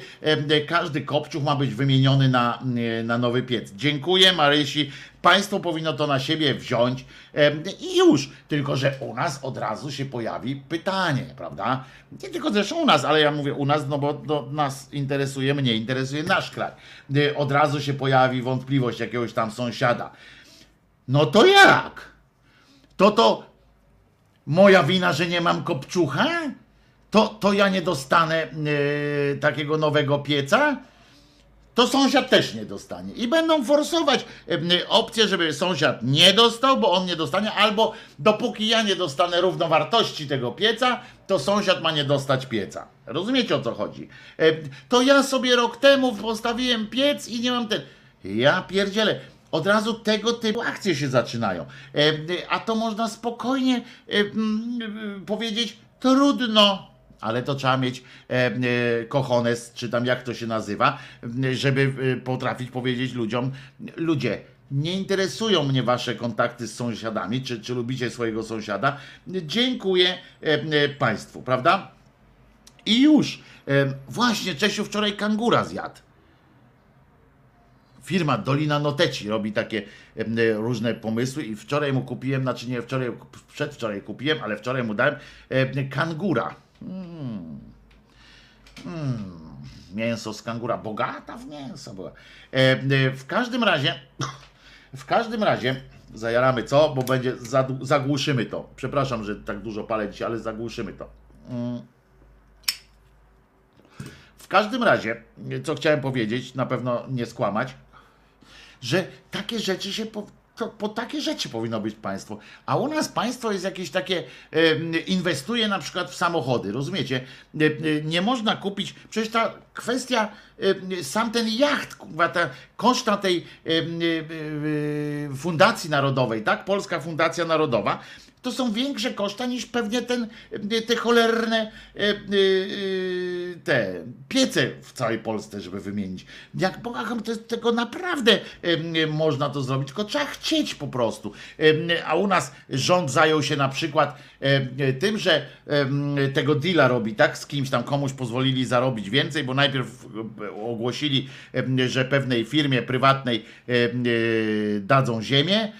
każdy kopciuch ma być wymieniony na, na nowy piec. Dziękuję Marysi Państwo powinno to na siebie wziąć i już. Tylko, że u nas od razu się pojawi pytanie, prawda? Nie tylko zresztą u nas, ale ja mówię u nas, no bo no, nas interesuje, mnie interesuje nasz kraj. Od razu się pojawi wątpliwość jakiegoś tam sąsiada. No to jak? To to moja wina, że nie mam kopciucha? To, to ja nie dostanę yy, takiego nowego pieca? To sąsiad też nie dostanie. I będą forsować opcję, żeby sąsiad nie dostał, bo on nie dostanie, albo dopóki ja nie dostanę równowartości tego pieca, to sąsiad ma nie dostać pieca. Rozumiecie o co chodzi? To ja sobie rok temu postawiłem piec i nie mam ten. Ja pierdzielę. Od razu tego typu akcje się zaczynają. A to można spokojnie powiedzieć, trudno ale to trzeba mieć e, e, kochones, czy tam jak to się nazywa, żeby e, potrafić powiedzieć ludziom, ludzie, nie interesują mnie wasze kontakty z sąsiadami, czy, czy lubicie swojego sąsiada. Dziękuję państwu, prawda? I już. Właśnie Czesiu wczoraj kangura zjadł. Firma Dolina Noteci robi takie różne pomysły i wczoraj mu kupiłem, znaczy nie wczoraj, przedwczoraj kupiłem, ale wczoraj mu dałem kangura Hmm. Hmm. Mięso z kangura, bogata w mięso była. E, e, w każdym razie, w każdym razie, zajaramy co, bo będzie, zagłuszymy to. Przepraszam, że tak dużo palę dzisiaj, ale zagłuszymy to. Hmm. W każdym razie, co chciałem powiedzieć, na pewno nie skłamać, że takie rzeczy się po, takie rzeczy powinno być państwo. A u nas państwo jest jakieś takie, inwestuje na przykład w samochody, rozumiecie? Nie można kupić, przecież ta kwestia, sam ten jacht, ta koszta tej Fundacji Narodowej, tak? Polska Fundacja Narodowa, to są większe koszta niż pewnie ten, te cholerne e, e, te piece w całej Polsce, żeby wymienić. Jak bogacham, to tego naprawdę można to zrobić, tylko trzeba chcieć po prostu. A u nas rząd zajął się na przykład tym, że tego deala robi, tak? Z kimś tam komuś pozwolili zarobić więcej, bo najpierw ogłosili, że pewnej firmie prywatnej dadzą ziemię,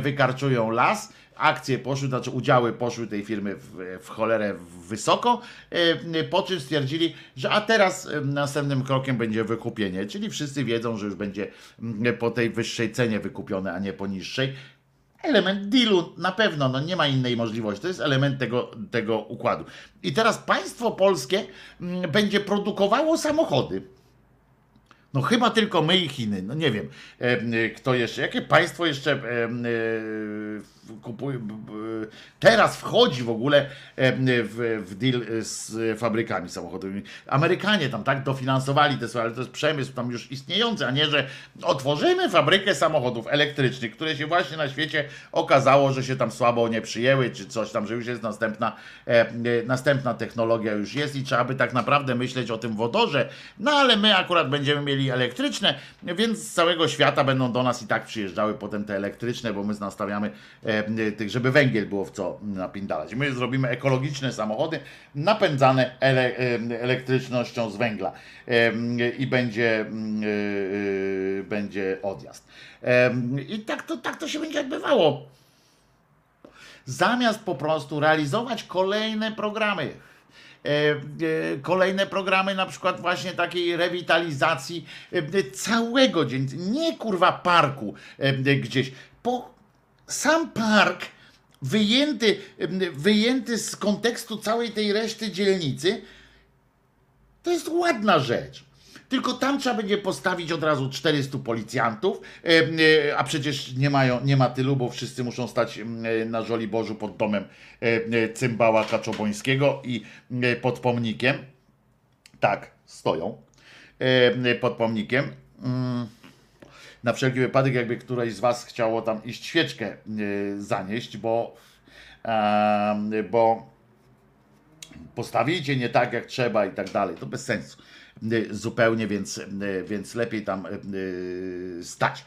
wykarczują las akcje poszły, znaczy udziały poszły tej firmy w, w cholerę wysoko, e, po czym stwierdzili, że a teraz e, następnym krokiem będzie wykupienie, czyli wszyscy wiedzą, że już będzie mm, po tej wyższej cenie wykupione, a nie po niższej. Element dealu na pewno, no nie ma innej możliwości. To jest element tego, tego układu. I teraz państwo polskie mm, będzie produkowało samochody no chyba tylko my i Chiny. No nie wiem, e, kto jeszcze, jakie państwo jeszcze kupuje, teraz wchodzi w ogóle w, w deal z fabrykami samochodowymi. Amerykanie tam tak dofinansowali te ale to jest przemysł tam już istniejący, a nie, że otworzymy fabrykę samochodów elektrycznych, które się właśnie na świecie okazało, że się tam słabo nie przyjęły, czy coś tam, że już jest następna, następna technologia już jest i trzeba by tak naprawdę myśleć o tym wodorze, no ale my akurat będziemy mieli elektryczne, więc z całego świata będą do nas i tak przyjeżdżały potem te elektryczne, bo my nastawiamy e, żeby węgiel było w co napindalać. My zrobimy ekologiczne samochody napędzane ele, e, elektrycznością z węgla e, i będzie, e, będzie odjazd. E, I tak to, tak to się będzie odbywało. Zamiast po prostu realizować kolejne programy, E, e, kolejne programy, na przykład właśnie takiej rewitalizacji e, całego dzień, nie kurwa parku gdzieś, po sam park wyjęty, wyjęty z kontekstu całej tej reszty dzielnicy, to jest ładna rzecz. Tylko tam trzeba będzie postawić od razu 400 policjantów, e, a przecież nie, mają, nie ma tylu, bo wszyscy muszą stać na Żoliborzu pod domem e, cymbała Kaczobońskiego i pod pomnikiem. Tak, stoją pod pomnikiem. Na wszelki wypadek, jakby któraś z Was chciało tam iść świeczkę zanieść, bo, bo postawicie nie tak jak trzeba i tak dalej. To bez sensu. Y, zupełnie, więc, więc lepiej tam stać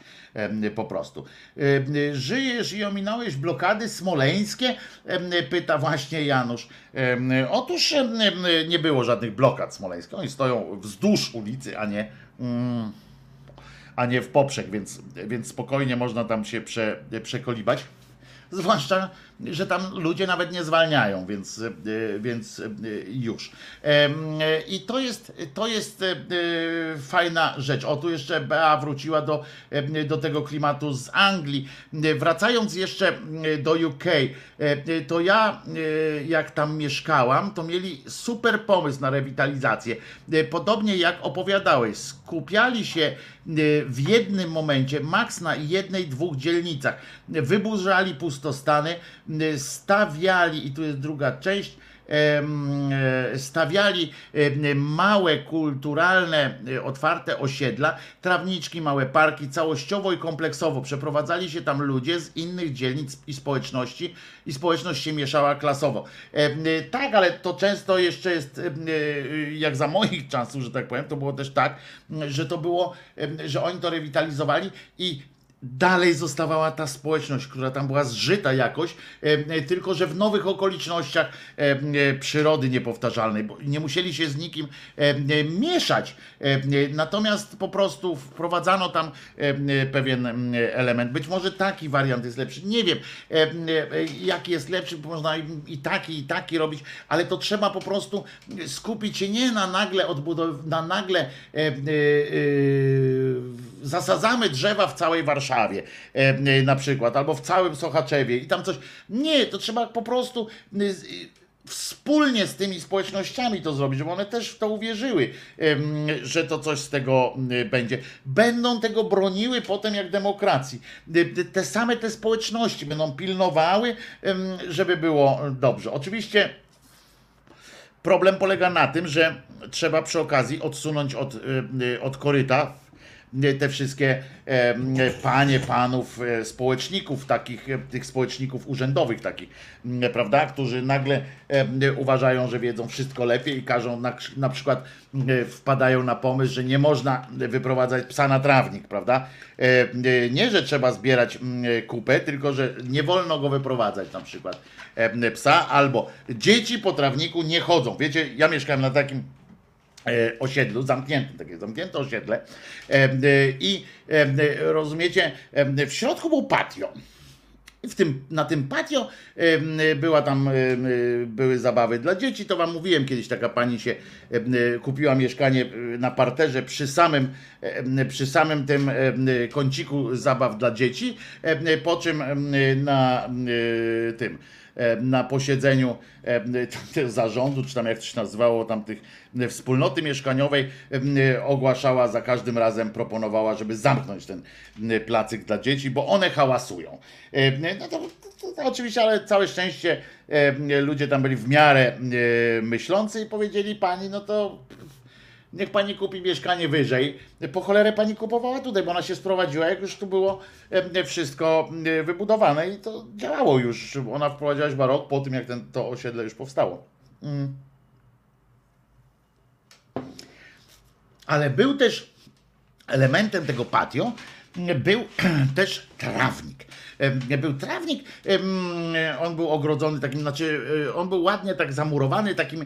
po prostu. Żyjesz i ominąłeś blokady smoleńskie? Pyta właśnie Janusz. Otóż nie było żadnych blokad smoleńskich. Oni stoją wzdłuż ulicy, a nie. Mm, a nie w poprzek, więc, więc spokojnie można tam się prze, przekolibać. Zwłaszcza, że tam ludzie nawet nie zwalniają, więc, e, więc e, już. I to jest, to jest e, fajna rzecz. O, tu jeszcze Bea wróciła do, do tego klimatu z Anglii. Wracając jeszcze do UK, to ja, jak tam mieszkałam, to mieli super pomysł na rewitalizację. Podobnie jak opowiadałeś, skupiali się w jednym momencie, maks na jednej, dwóch dzielnicach. Wyburzali pustostany, stawiali, i tu jest druga część, e, stawiali małe, kulturalne, e, otwarte osiedla, trawniczki, małe parki, całościowo i kompleksowo. Przeprowadzali się tam ludzie z innych dzielnic i społeczności i społeczność się mieszała klasowo. Tak, ale to często jeszcze jest, jak za moich czasów, że tak powiem, to było też tak, że to było, że oni to rewitalizowali i dalej zostawała ta społeczność, która tam była zżyta jakoś, e, tylko że w nowych okolicznościach e, przyrody niepowtarzalnej, bo nie musieli się z nikim e, mieszać. Natomiast po prostu wprowadzano tam pewien element. Być może taki wariant jest lepszy. Nie wiem, jaki jest lepszy, można i taki, i taki robić, ale to trzeba po prostu skupić się nie na nagle odbudow, na nagle zasadzamy drzewa w całej Warszawie e, na przykład, albo w całym Sochaczewie i tam coś. Nie, to trzeba po prostu wspólnie z tymi społecznościami to zrobić, żeby one też w to uwierzyły, że to coś z tego będzie. Będą tego broniły potem jak demokracji. Te same te społeczności będą pilnowały, żeby było dobrze. Oczywiście problem polega na tym, że trzeba przy okazji odsunąć od, od koryta te wszystkie panie, panów, e, społeczników, takich, e, tych społeczników urzędowych takich, prawda, którzy nagle uważają, że wiedzą wszystko lepiej i każą, na, na przykład wpadają na pomysł, że nie można wyprowadzać psa na trawnik, prawda? Nie, że trzeba zbierać kupę, tylko że nie wolno go wyprowadzać na przykład psa, albo dzieci po trawniku nie chodzą. Wiecie, ja mieszkałem na takim E, osiedlu, zamkniętym, takie zamknięte osiedle. E, e, I rozumiecie, w środku był patio. W tym, na tym patio była tam, były zabawy dla dzieci. To wam mówiłem kiedyś, taka pani się kupiła mieszkanie na parterze przy samym, przy samym tym kąciku zabaw dla dzieci, po czym na tym na posiedzeniu zarządu, czy tam jak to się nazywało, tam tych wspólnoty mieszkaniowej ogłaszała za każdym razem, proponowała, żeby zamknąć ten placyk dla dzieci, bo one hałasują. No to, to, to oczywiście, ale całe szczęście ludzie tam byli w miarę myślący i powiedzieli pani, no to niech pani kupi mieszkanie wyżej. Po cholerę pani kupowała tutaj, bo ona się sprowadziła, jak już tu było wszystko wybudowane i to działało już. Ona wprowadziła chyba rok po tym, jak ten, to osiedle już powstało. Mm. Ale był też elementem tego patio, był też trawnik. Był trawnik, on był ogrodzony takim, znaczy e, on był ładnie tak zamurowany takim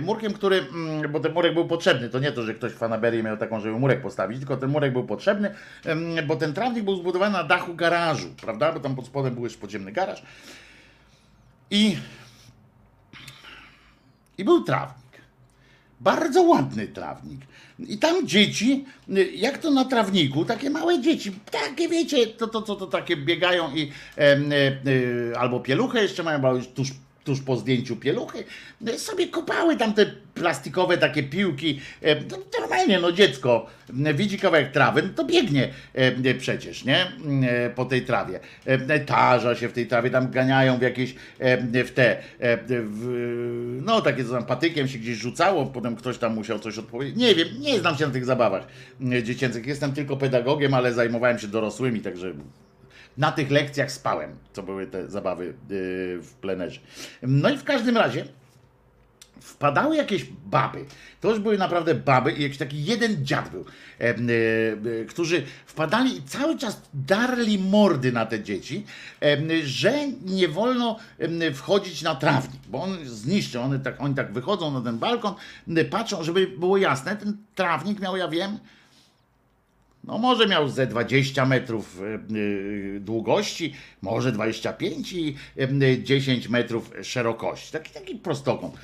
murkiem, który, mm, bo ten murek był potrzebny, to nie to, że ktoś w fanaberii miał taką, żeby murek postawić, tylko ten murek był potrzebny, bo ten trawnik był zbudowany na dachu garażu, prawda, bo tam pod spodem był już podziemny garaż. I i był trawnik. Bardzo ładny trawnik. I tam dzieci, jak to na trawniku, takie małe dzieci, takie wiecie, to, to, to, to takie biegają i e, e, albo pieluchę jeszcze mają, bo już tuż tuż po zdjęciu pieluchy, no sobie kopały tam te plastikowe takie piłki. E, no, normalnie, no dziecko widzi kawałek trawy, no to biegnie e, przecież, nie? E, po tej trawie. Tarza się w tej trawie, tam ganiają w jakieś, w te, w, no takie co tam patykiem się gdzieś rzucało, potem ktoś tam musiał coś odpowiedzieć. Nie wiem, nie znam się na tych zabawach dziecięcych. Jestem tylko pedagogiem, ale zajmowałem się dorosłymi, także na tych lekcjach spałem, co były te zabawy yy, w plenerze. No i w każdym razie wpadały jakieś baby. To już były naprawdę baby i jakiś taki jeden dziad był, e, e, którzy wpadali i cały czas darli mordy na te dzieci, że nie wolno wchodzić na trawnik, bo on zniszczy, one tak, oni tak wychodzą na ten balkon, patrzą, żeby było jasne, ten trawnik miał, ja wiem, No może miał ze 20 metrów długości, może 25 i 10 metrów szerokości. Taki, taki prostokąt.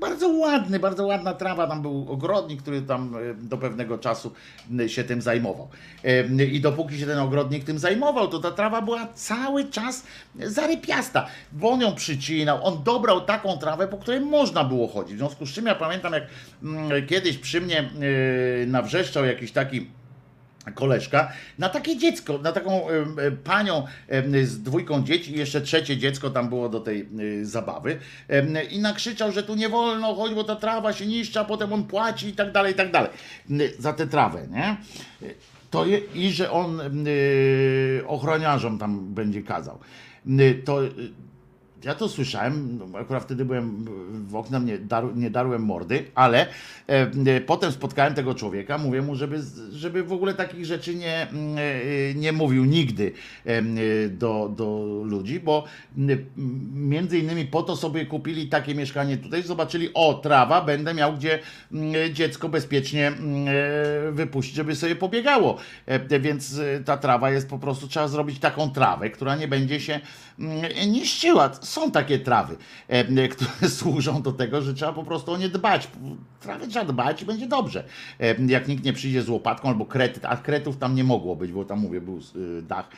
Bardzo ładny, bardzo ładna trawa. Tam był ogrodnik, który tam do pewnego czasu się tym zajmował. I dopóki się ten ogrodnik tym zajmował, to ta trawa była cały czas zarypiasta, bo on ją przycinał. On dobrał taką trawę, po której można było chodzić. W związku z czym ja pamiętam, jak kiedyś przy mnie nawrzeszczał jakiś taki koleżka, na takie dziecko, na taką panią z dwójką dzieci jeszcze trzecie dziecko tam było do tej zabawy i nakrzyczał, że tu nie wolno chodzić, bo ta trawa się niszczy, a potem on płaci i tak dalej, i tak dalej za tę trawę, nie? To je, I że on ochroniarzom tam będzie kazał. To ja to słyszałem, akurat wtedy byłem w okna, nie, dar, nie darłem mordy, ale e, potem spotkałem tego człowieka, mówię mu, żeby, żeby w ogóle takich rzeczy nie, e, nie mówił nigdy e, do, do ludzi, bo między innymi po to sobie kupili takie mieszkanie tutaj, zobaczyli, o trawa, będę miał gdzie dziecko bezpiecznie wypuścić, żeby sobie pobiegało. Więc ta trawa jest po prostu, trzeba zrobić taką trawę, która nie będzie się niszczyła są takie trawy, e, które służą do tego, że trzeba po prostu o nie dbać. Trawy trzeba dbać i będzie dobrze. E, jak nikt nie przyjdzie z łopatką albo kret, a kretów tam nie mogło być, bo tam mówię, był y, dach.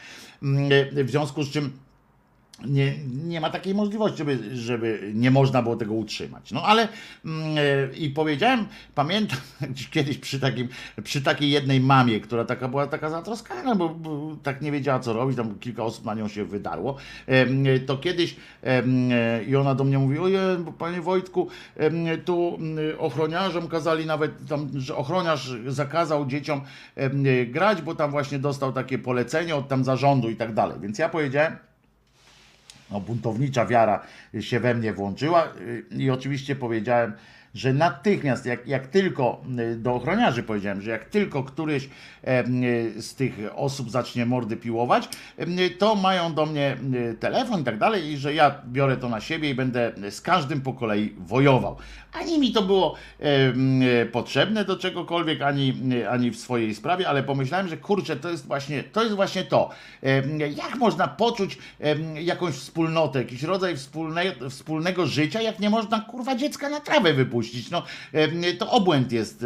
E, w związku z czym nie, nie ma takiej możliwości, żeby, żeby nie można było tego utrzymać. No ale e, i powiedziałem, pamiętam kiedyś przy, takim, przy takiej jednej mamie, która taka była taka zatroskana, bo, bo tak nie wiedziała co robić, tam kilka osób na nią się wydarło, e, to kiedyś e, i ona do mnie mówi, ojej, panie Wojtku, tu mm, ochroniarzom kazali nawet, tam, że ochroniarz zakazał dzieciom grać, bo tam właśnie dostał takie polecenie od tam zarządu i tak dalej. Więc ja powiedziałem, no, buntownicza wiara się we mnie włączyła y, i oczywiście powiedziałem, że natychmiast, jak, jak tylko y, do ochroniarzy powiedziałem, że jak tylko któryś y, z tych osób zacznie mordy piłować, to mają do mnie telefon i tak dalej, i że ja biorę to na siebie i będę z każdym po kolei wojował. Ani mi to było potrzebne do czegokolwiek, ani, ani w swojej sprawie, ale pomyślałem, że kurczę, to jest właśnie to. Jest właśnie to. Jak można poczuć jakąś wspólnotę, jakiś rodzaj wspólne, wspólnego życia, jak nie można kurwa dziecka na trawę wypuścić? No, to obłęd jest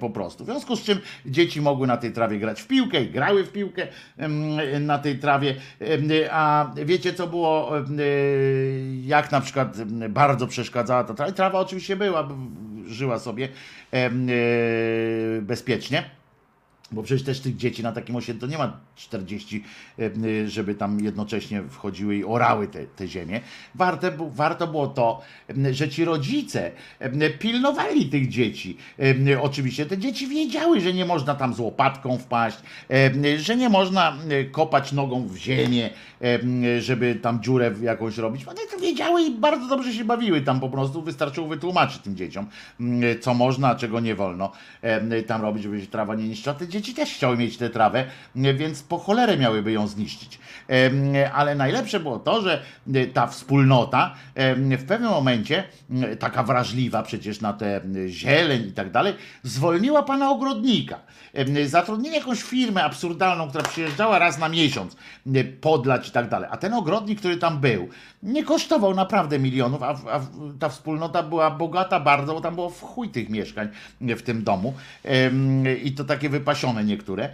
po prostu. W związku z czym dzieci mogły na tej trawie grać w piłkę i grały w piłkę na tej trawie. A wiecie, co było, jak na przykład bardzo przeszkadzała ta trawa? Trawa oczywiście była, żyła sobie e, bezpiecznie. Bo przecież też tych dzieci na takim osiedlu nie ma 40, żeby tam jednocześnie wchodziły i orały te, te ziemię. Warte, warto było to, że ci rodzice pilnowali tych dzieci. Oczywiście te dzieci wiedziały, że nie można tam z łopatką wpaść, że nie można kopać nogą w ziemię, żeby tam dziurę jakąś robić. One to wiedziały i bardzo dobrze się bawiły tam po prostu. Wystarczyło wytłumaczyć tym dzieciom, co można, czego nie wolno tam robić, żeby się trawa nie niszczyła. Te dzieci też chciały mieć tę trawę, więc po cholerę miałyby ją zniszczyć. Ale najlepsze było to, że ta wspólnota w pewnym momencie, taka wrażliwa przecież na tę zieleń i tak dalej, zwolniła pana ogrodnika. Zatrudnili jakąś firmę absurdalną, która przyjeżdżała raz na miesiąc podlać i tak dalej. A ten ogrodnik, który tam był, nie kosztował naprawdę milionów, a, a ta wspólnota była bogata bardzo, bo tam było w chuj tych mieszkań w tym domu i to takie wypasione niektóre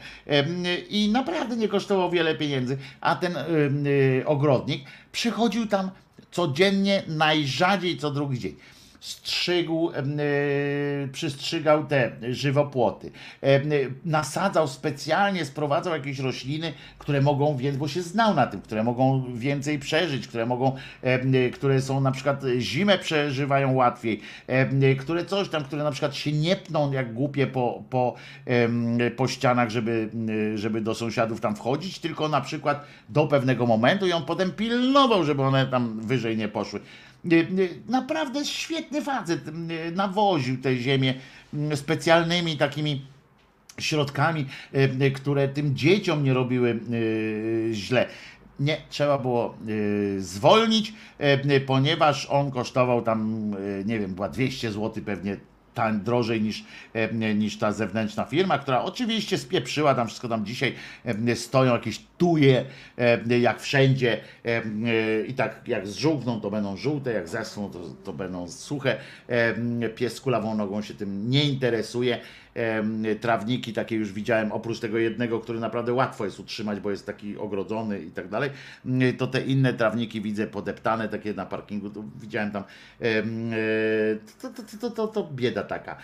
i naprawdę nie kosztował wiele pieniędzy, a ten y, ogrodnik przychodził tam codziennie, najrzadziej co drugi dzień strzygł, e, przystrzygał te żywopłoty, e, nasadzał specjalnie, sprowadzał jakieś rośliny, które mogą bo się znał na tym, które mogą więcej przeżyć, które mogą, e, które są na przykład zimę przeżywają łatwiej, które coś tam, które na przykład się nie pną jak głupie po, po, po ścianach, żeby, żeby do sąsiadów tam wchodzić, tylko na przykład do pewnego momentu i on potem pilnował, żeby one tam wyżej nie poszły. Naprawdę świetny facet. Nawoził tę ziemię specjalnymi takimi środkami, które tym dzieciom nie robiły źle. Nie, trzeba było zwolnić, ponieważ on kosztował tam, nie wiem, była 200 zł pewnie tań, drożej niż, niż ta zewnętrzna firma, która oczywiście spieprzyła tam wszystko tam dzisiaj stoją jakieś tuje jak wszędzie i tak jak zżółkną to będą żółte, jak zeschną to, to będą suche. Pies kulawą nogą się tym nie interesuje trawniki takie już widziałem, oprócz tego jednego, który naprawdę łatwo jest utrzymać, bo jest taki ogrodzony i tak dalej, to te inne trawniki widzę podeptane, takie na parkingu, widziałem tam, e, to, to, to, to, to bieda taka.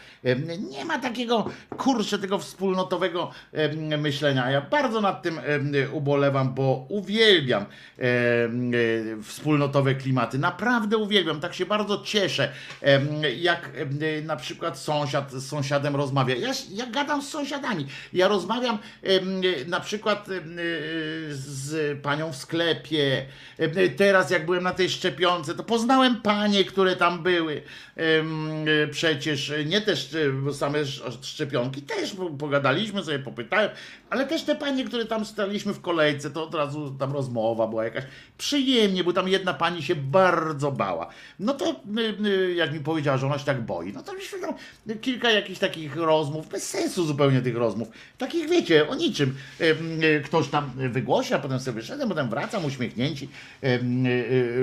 Nie ma takiego, kurczę, tego wspólnotowego myślenia. Ja bardzo nad tym ubolewam, bo uwielbiam e, wspólnotowe klimaty. Naprawdę uwielbiam, tak się bardzo cieszę, jak na przykład sąsiad z sąsiadem rozmawia ja, ja gadam z sąsiadami. Ja rozmawiam na przykład z panią w sklepie. Teraz jak byłem na tej szczepionce, to poznałem panie, które tam były. Przecież nie też same szczepionki, też pogadaliśmy sobie, popytałem, ale też te panie, które tam staliśmy w kolejce, to od razu tam rozmowa była jakaś przyjemnie, bo tam jedna pani się bardzo bała. No to jak mi powiedziała, że ona się tak boi, no to myśmy tam kilka jakichś takich rozmów, bez sensu zupełnie tych rozmów, takich wiecie, o niczym. Ktoś tam wygłosi, a potem sobie wyszedłem, potem wracam, uśmiechnięci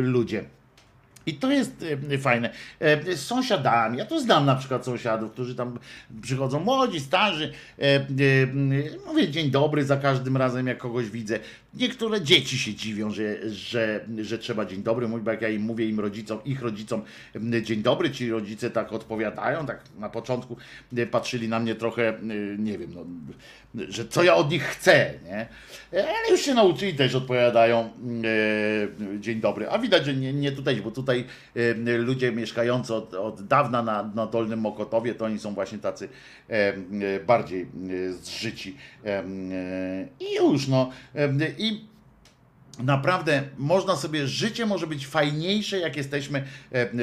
ludzie. I to jest e, fajne. E, z sąsiadami, ja to znam na przykład sąsiadów, którzy tam przychodzą, młodzi, starzy. E, mówię dzień dobry za każdym razem, jak kogoś widzę. Niektóre dzieci się dziwią, że, że, że trzeba dzień dobry mówić, bo jak ja im mówię im rodzicom, ich rodzicom dzień dobry, ci rodzice tak odpowiadają, tak na początku patrzyli na mnie trochę, nie wiem, no, że co ja od nich chcę, nie? Ale już się nauczyli też odpowiadają dzień dobry. A widać, że nie, nie tutaj, bo tutaj ludzie mieszkający od, od dawna na, na Dolnym Mokotowie, to oni są właśnie tacy bardziej zżyci. I już, no. I naprawdę można sobie, życie może być fajniejsze, jak jesteśmy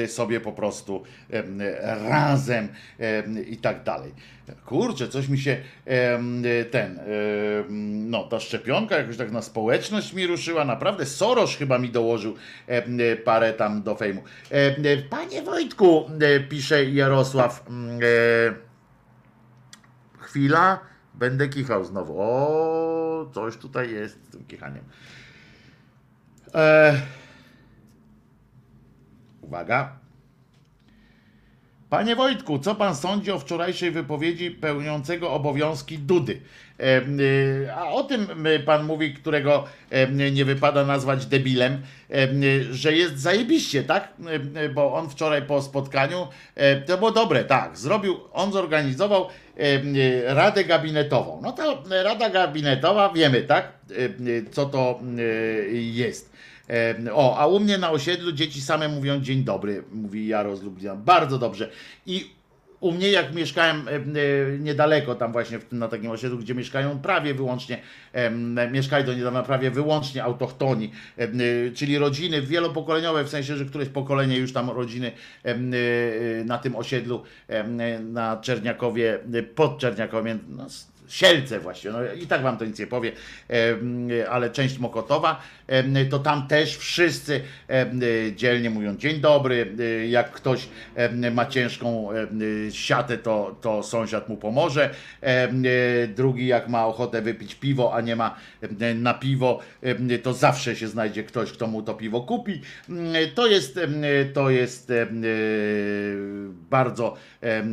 sobie po prostu razem i tak dalej. Kurczę, coś mi się ten, no ta szczepionka jakoś tak na społeczność mi ruszyła, naprawdę Soros chyba mi dołożył parę tam do fejmu. Panie Wojtku, pisze Jarosław, chwila, będę kichał znowu. O, coś tutaj jest z tym kichaniem. E... Uwaga. Panie Wojtku, co pan sądzi o wczorajszej wypowiedzi pełniącego obowiązki Dudy? E, e, a o tym pan mówi, którego nie wypada nazwać debilem, że jest zajebiście, tak? Bo on wczoraj po spotkaniu, to było dobre, tak, zrobił, on zorganizował radę gabinetową. No to rada gabinetowa, wiemy, tak? Co to jest. O, a u mnie na osiedlu dzieci same mówią dzień dobry, mówi Jaro z Lublina. Bardzo dobrze. I u mnie jak mieszkałem niedaleko tam właśnie na takim osiedlu, gdzie mieszkają prawie wyłącznie, mieszkali do niedawna prawie wyłącznie autochtoni, czyli rodziny wielopokoleniowe, w sensie, że któreś pokolenie już tam rodziny na tym osiedlu na Czerniakowie, pod Czerniakowiem, no, Sielce właśnie, no i tak wam to nic nie powie, ale część Mokotowa, to tam też wszyscy dzielnie mówią dzień dobry, jak ktoś ma ciężką siatę, to, to sąsiad mu pomoże, drugi jak ma ochotę wypić piwo, a nie ma na piwo, to zawsze się znajdzie ktoś, kto mu to piwo kupi. To jest, to jest bardzo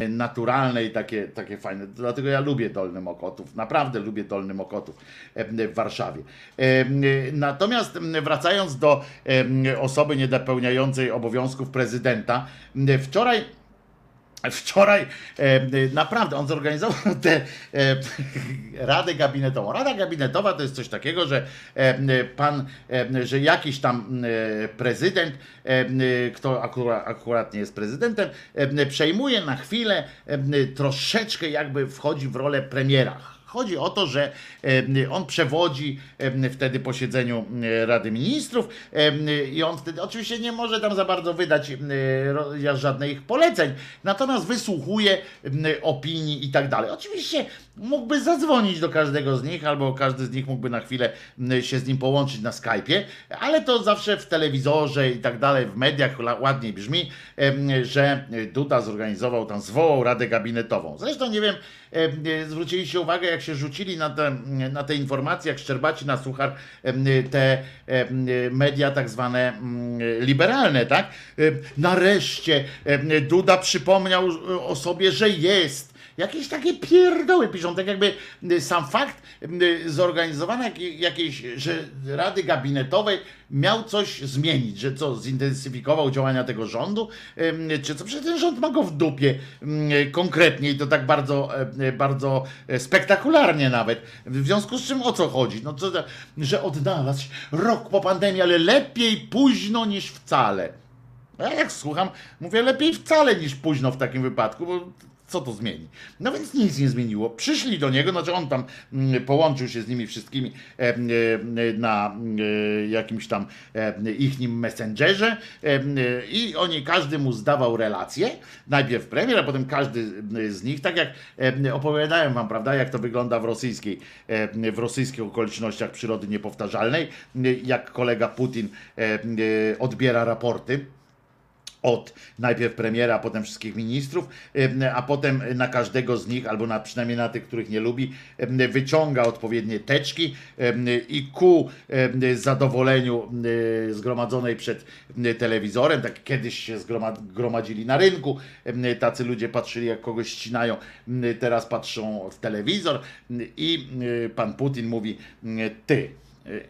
naturalne i takie, takie fajne, dlatego ja lubię Dolny Mokotów. Mokotów. Naprawdę lubię Dolny Mokotów w Warszawie. Natomiast wracając do osoby niedopełniającej obowiązków prezydenta, wczoraj Wczoraj naprawdę on zorganizował tę radę gabinetową. Rada gabinetowa to jest coś takiego, że pan, że jakiś tam prezydent, kto akurat, akurat nie jest prezydentem, przejmuje na chwilę troszeczkę jakby wchodzi w rolę premiera Chodzi o to, że on przewodzi wtedy posiedzeniu Rady Ministrów i on wtedy oczywiście nie może tam za bardzo wydać żadnych poleceń, natomiast wysłuchuje opinii i tak dalej. Oczywiście mógłby zadzwonić do każdego z nich, albo każdy z nich mógłby na chwilę się z nim połączyć na Skype'ie, ale to zawsze w telewizorze i tak dalej, w mediach ładniej brzmi, że Duda zorganizował tam, zwołał Radę Gabinetową. Zresztą nie wiem, zwróciliście uwagę, jak się rzucili na te, na te informacje, jak szczerbaci na suchar, te media tak zwane liberalne, tak? Nareszcie Duda przypomniał o sobie, że jest Jakieś takie pierdoły piszą, tak jakby y, sam fakt y, zorganizowania jakiejś że rady gabinetowej miał coś zmienić, że co, zintensyfikował działania tego rządu, czy co, przecież ten rząd ma go w dupie konkretnie i to tak bardzo, bardzo spektakularnie nawet. W związku z czym o co chodzi? No co, że odnalazł rok po pandemii, ale lepiej późno niż wcale. A ja jak słucham, mówię lepiej wcale niż późno w takim wypadku, bo co to zmieni? No więc nic nie zmieniło. Przyszli do niego, znaczy on tam mm, połączył się z nimi wszystkimi e, e, na e, jakimś tam ichnim messengerze i oni, każdy mu zdawał relację. Najpierw premier, a potem każdy z nich, tak jak opowiadałem wam, prawda, jak to wygląda w rosyjskiej, w rosyjskich okolicznościach przyrody niepowtarzalnej, jak kolega Putin odbiera raporty od najpierw premiera, potem wszystkich ministrów, a potem na każdego z nich, albo na, przynajmniej na tych, których nie lubi, wyciąga odpowiednie teczki i ku zadowoleniu zgromadzonej przed telewizorem, tak kiedyś się zgromadzili na rynku, tacy ludzie patrzyli jak kogoś ścinają, teraz patrzą w telewizor i pan Putin mówi ty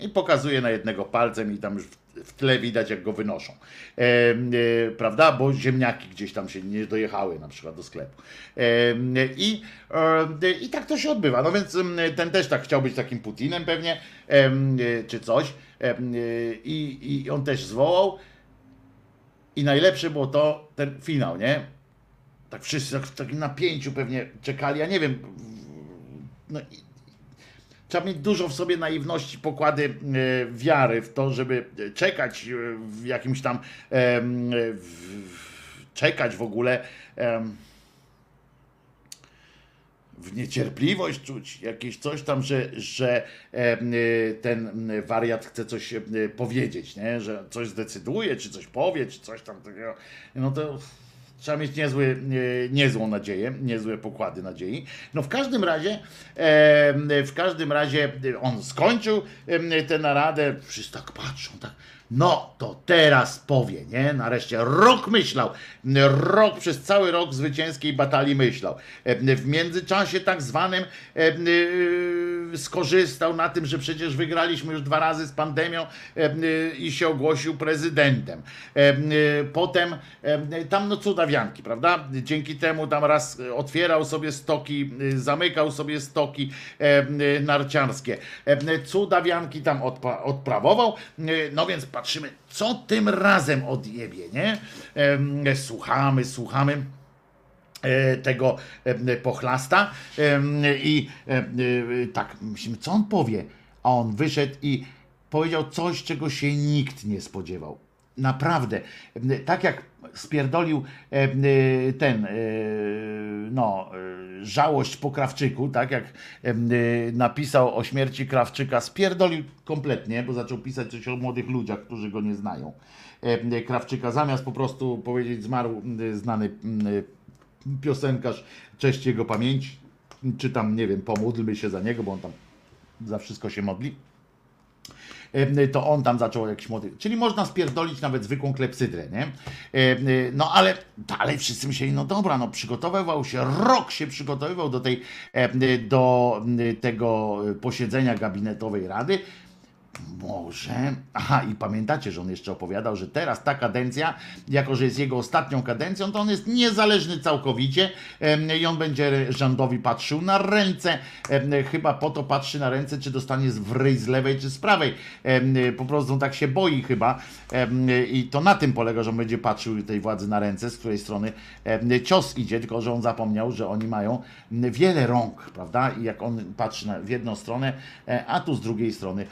i pokazuje na jednego palcem i tam już w tle widać, jak go wynoszą. E, e, prawda? Bo ziemniaki gdzieś tam się nie dojechały na przykład do sklepu. E, i, e, I tak to się odbywa. No więc ten też tak chciał być takim Putinem pewnie, e, czy coś. E, I, I on też zwołał. I najlepsze było to, ten finał, nie? Tak wszyscy tak w takim napięciu pewnie czekali. Ja nie wiem. No, trzeba mieć dużo w sobie naiwności, pokłady e, wiary w to, żeby czekać e, w jakimś tam, czekać w ogóle w niecierpliwość czuć, jakieś coś tam, że, że e, ten wariat chce coś powiedzieć, nie? że coś zdecyduje, czy coś powie, czy coś tam takiego. No to Trzeba mieć niezły, niezłą nadzieję, niezłe pokłady nadziei. No w każdym razie, w każdym razie on skończył tę naradę, wszyscy tak patrzą, tak no to teraz powie, nie? Nareszcie rok myślał, rok przez cały rok zwycięskiej batalii myślał. W międzyczasie tak zwanym e, skorzystał na tym, że przecież wygraliśmy już dwa razy z pandemią i się ogłosił prezydentem. Potem tam no cudawianki, prawda? Dzięki temu tam raz otwierał sobie stoki, zamykał sobie stoki narciarskie. Cudawianki tam odprawował, no więc patrzymy, co tym razem odjebie, nie? Słuchamy, słuchamy e, tego pochlasta i tak myślimy, co on powie? A on wyszedł i powiedział coś, czego się nikt nie spodziewał. Naprawdę. Tak jak spierdolił ten no żałość po Krawczyku, tak jak napisał o śmierci Krawczyka, spierdolił kompletnie, bo zaczął pisać coś o młodych ludziach, którzy go nie znają. Krawczyka, zamiast po prostu powiedzieć zmarł znany piosenkarz, cześć jego pamięci, czy tam, nie wiem, pomódlmy się za niego, bo on tam za wszystko się modli to on tam zaczął jakiś młody. Czyli można spierdolić nawet zwykłą klepsydrę, nie? No ale dalej wszyscy myśleli, no dobra, no przygotowywał się, rok się przygotowywał do tej, do tego posiedzenia gabinetowej rady. Może. Aha, i pamiętacie, że on jeszcze opowiadał, że teraz ta kadencja, jako że jest jego ostatnią kadencją, to on jest niezależny całkowicie i on będzie rządowi patrzył na ręce. Chyba po to patrzy na ręce, czy dostanie z wryj z lewej, czy z prawej. Po prostu tak się boi chyba. I to na tym polega, że on będzie patrzył tej władzy na ręce, z której strony cios idzie, tylko że on zapomniał, że oni mają wiele rąk, prawda? I jak on patrzy na, w jedną stronę, e, a tu z drugiej strony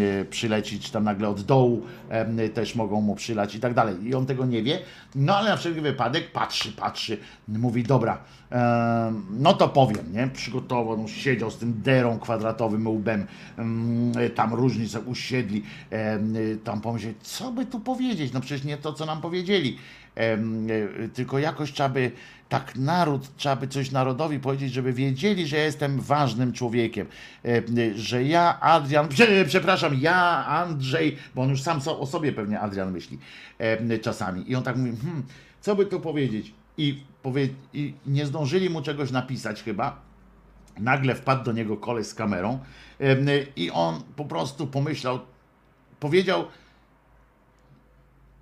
e, przyleci, czy tam nagle od dołu em, też mogą mu przylać i tak dalej. I on tego nie wie, no ale na wszelki wypadek patrzy, patrzy, mówi, dobra, em, no to powiem, nie? Przygotował, no, siedział z tym derą kwadratowym łbem, em, tam różni sobie usiedli, tam pomyśleli, co by tu powiedzieć? No przecież nie to, co nam powiedzieli. E, tylko jakoś trzeba by, tak naród, trzeba by coś narodowi powiedzieć, żeby wiedzieli, że ja jestem ważnym człowiekiem, Em, e, że ja, Adrian, prze- przepraszam, ja, Andrzej, bo on już sam o sobie pewnie Adrian myśli em, czasami. I on tak mówi, hmm, co by tu powiedzieć? I, powie, I nie zdążyli mu czegoś napisać chyba, nagle wpadł do niego koleś z kamerą em, i on po prostu pomyślał, powiedział,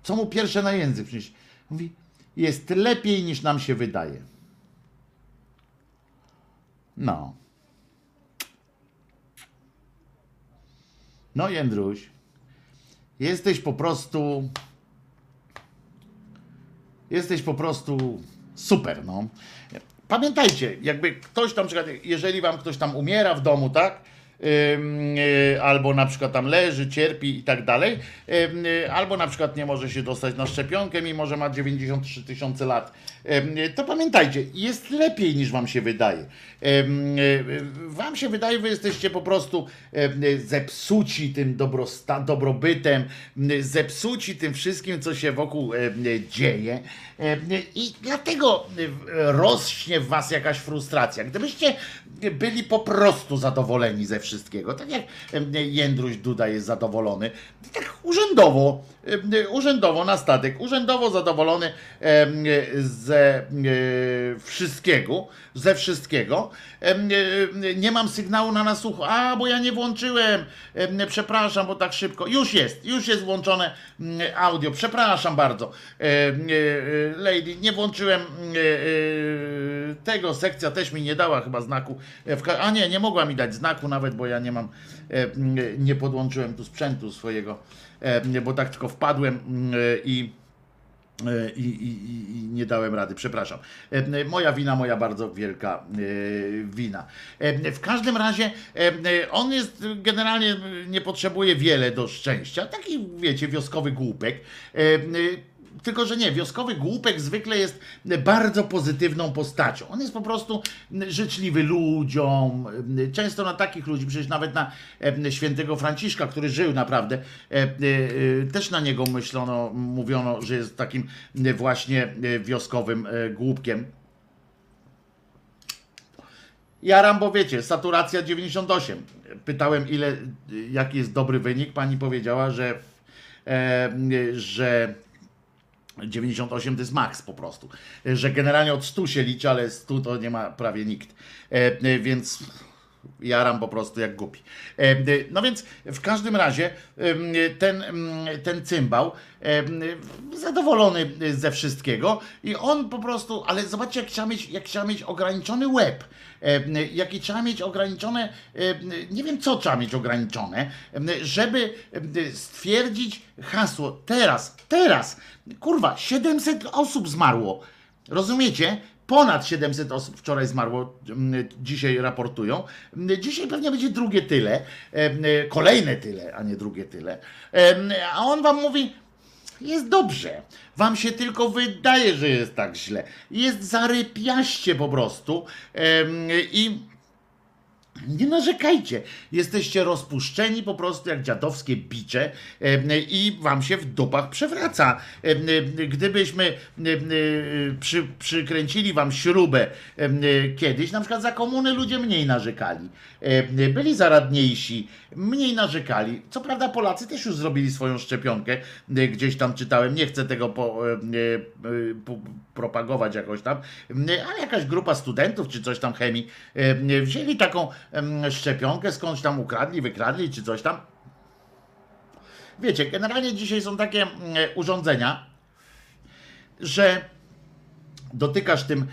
co mu pierwsze na język przynieść. Mówi, jest lepiej niż nam się wydaje. No. No Jędruś, jesteś po prostu jesteś po prostu super, no. Pamiętajcie, jakby ktoś tam, jeżeli wam ktoś tam umiera w domu, tak? Y, albo na przykład tam leży, cierpi i tak dalej, y, albo na przykład nie może się dostać na szczepionkę, mimo że ma 93 tysiące lat, to pamiętajcie, jest lepiej niż wam się wydaje. Y, y, Wam się wydaje, wy jesteście po prostu zepsuci tym dobrosta- dobrobytem, zepsuci tym wszystkim, co się wokół dzieje i dlatego rośnie w was jakaś frustracja. Gdybyście byli po prostu zadowoleni ze wszystkiego, tak jak Jędruś Duda jest zadowolony, tak urzędowo, urzędowo na statek, urzędowo zadowolony em, ze wszystkiego, ze wszystkiego. Nie mam sygnału na nasłuchu, a bo ja nie włączyłem, Em, przepraszam, bo tak szybko, już jest, już jest włączone mm, audio, przepraszam bardzo. Lady, nie włączyłem tego, sekcja też mi nie dała chyba znaku, E, a nie, nie mogła mi dać znaku nawet, bo ja nie mam, e, nie podłączyłem tu sprzętu swojego, bo tak tylko wpadłem m, i e, i, i, i- i nie dałem rady, przepraszam. E, Moja wina, moja bardzo wielka e, wina. E, W każdym razie e, on jest generalnie e, nie potrzebuje wiele do szczęścia. Taki, wiecie, wioskowy głupek. Tylko, że nie, wioskowy głupek zwykle jest bardzo pozytywną postacią. On jest po prostu życzliwy ludziom, często na takich ludzi, przecież nawet na e, świętego Franciszka, który żył naprawdę, e, e, też na niego myślono, mówiono, że jest takim właśnie wioskowym głupkiem. Jaram, bo wiecie, saturacja 98. Pytałem, ile, jaki jest dobry wynik. Pani powiedziała, że, e, że 98 to jest maks po prostu. Że generalnie od 100 się liczy, ale 100 to nie ma prawie nikt. E, e, więc jaram po prostu jak głupi. E, e, No więc w każdym razie ten, ten cymbał zadowolony ze wszystkiego i on po prostu, ale zobaczcie jak trzeba mieć, jak trzeba mieć ograniczony łeb. Em, Jaki trzeba mieć ograniczone, nie wiem co trzeba mieć ograniczone, żeby stwierdzić hasło teraz, teraz, kurwa, 700 osób zmarło. Rozumiecie? Ponad 700 osób wczoraj zmarło, dzisiaj raportują. Dzisiaj pewnie będzie drugie tyle, em, kolejne tyle, a nie drugie tyle. Em, A on wam mówi, jest dobrze. Wam się tylko wydaje, że jest tak źle. Jest zarypiaście po prostu. Em, I nie narzekajcie. Jesteście rozpuszczeni po prostu jak dziadowskie bicze i wam się w dupach przewraca. Gdybyśmy przy, przykręcili wam śrubę kiedyś, na przykład za komuny ludzie mniej narzekali. Byli zaradniejsi, mniej narzekali. Co prawda Polacy też już zrobili swoją szczepionkę. Gdzieś tam czytałem, nie chcę tego po, e, po, propagować jakoś tam, ale jakaś grupa studentów czy coś tam chemii em, wzięli taką szczepionkę, skądś tam ukradli, wykradli czy coś tam. wiecie, generalnie dzisiaj są takie urządzenia, że dotykasz tym,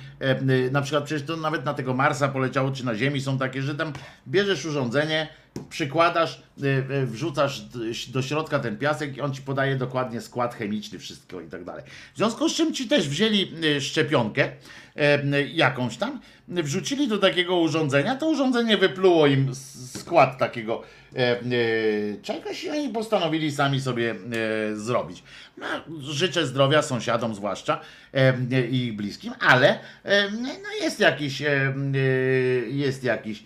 na przykład przecież to nawet na tego Marsa poleciało, czy na Ziemi są takie, że tam bierzesz urządzenie, przykładasz, y, y, wrzucasz do środka ten piasek i on ci podaje dokładnie skład chemiczny, wszystko i tak dalej. W związku z czym ci też wzięli y, szczepionkę, jakąś tam, wrzucili do takiego urządzenia, to urządzenie wypluło im skład takiego czegoś i oni postanowili sami sobie zrobić. No, życzę zdrowia sąsiadom zwłaszcza i ich bliskim, ale no jest jakiś, jest jakiś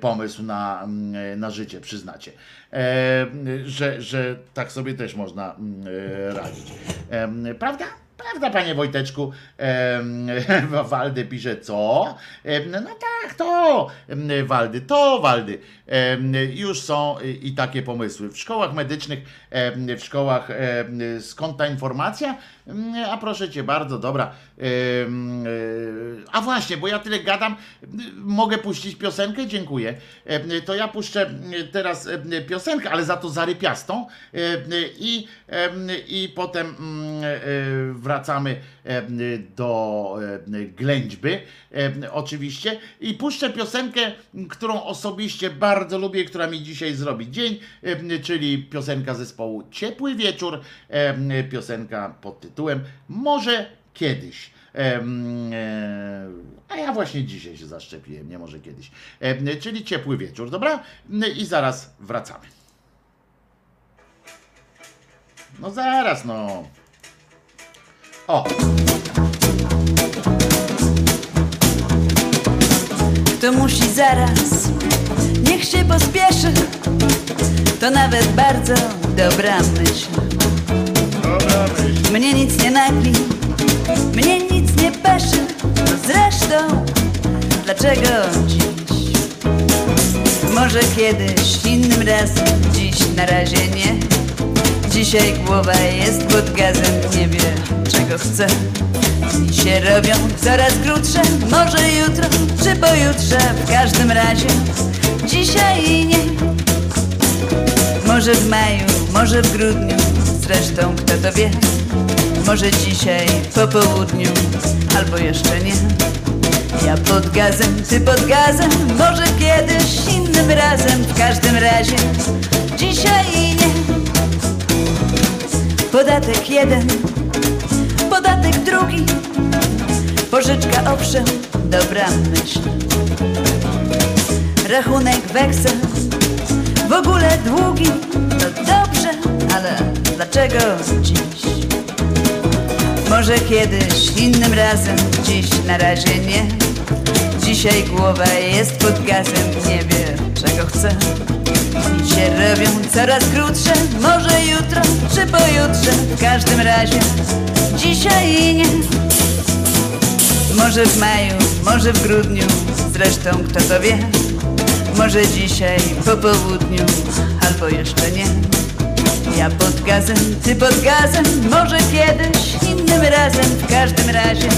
pomysł na, na życie, przyznacie, e, że, że tak sobie też można radzić. Prawda? Prawda, panie Wojteczku? Em, Waldy pisze, co? Em, No tak, to Waldy, to Waldy. Em, Już są i takie pomysły. W szkołach medycznych, w szkołach, skąd ta informacja? A proszę cię bardzo, dobra. E, A właśnie, bo ja tyle gadam, mogę puścić piosenkę? Dziękuję. To ja puszczę teraz piosenkę, ale za to zarypiastą i, i potem mm, e, wracamy em, do em, ględźby em, oczywiście i puszczę piosenkę, którą osobiście bardzo lubię, która mi dzisiaj zrobi dzień, czyli piosenka zespołu Ciepły Wieczór, piosenka pod tytułem Może kiedyś. E, A ja właśnie dzisiaj się zaszczepiłem, nie może kiedyś. Czyli ciepły wieczór, dobra? I zaraz wracamy. No zaraz, no. O, Kto musi zaraz, niech się pospieszy. To nawet bardzo dobra myśl. dobra myśl. Mnie nic nie nagli, mnie nic nie peszy. No zresztą, dlaczego dziś? Może kiedyś, innym razem, dziś na razie nie. Dzisiaj głowa jest pod gazem, nie wie czego chce. Dni się robią coraz krótsze, może jutro czy pojutrze, w każdym razie dzisiaj nie. Może w maju, może w grudniu, zresztą kto to wie. Może dzisiaj po południu, albo jeszcze nie. Ja pod gazem, ty pod gazem, może kiedyś innym razem, w każdym razie dzisiaj nie. Podatek jeden, podatek drugi, pożyczka owszem, dobra myśl. Rachunek weksel, w ogóle długi, to dobrze, ale dlaczego dziś? Może kiedyś, innym razem, dziś na razie nie. Dzisiaj głowa jest pod gazem, nie wie czego chce. Dni się robią coraz krótsze, może jutro czy pojutrze, w każdym razie dzisiaj nie. Może w maju, może w grudniu, zresztą kto to wie. Może dzisiaj po południu, albo jeszcze nie. Ja pod gazem, ty pod gazem, może kiedyś, innym razem, w każdym razie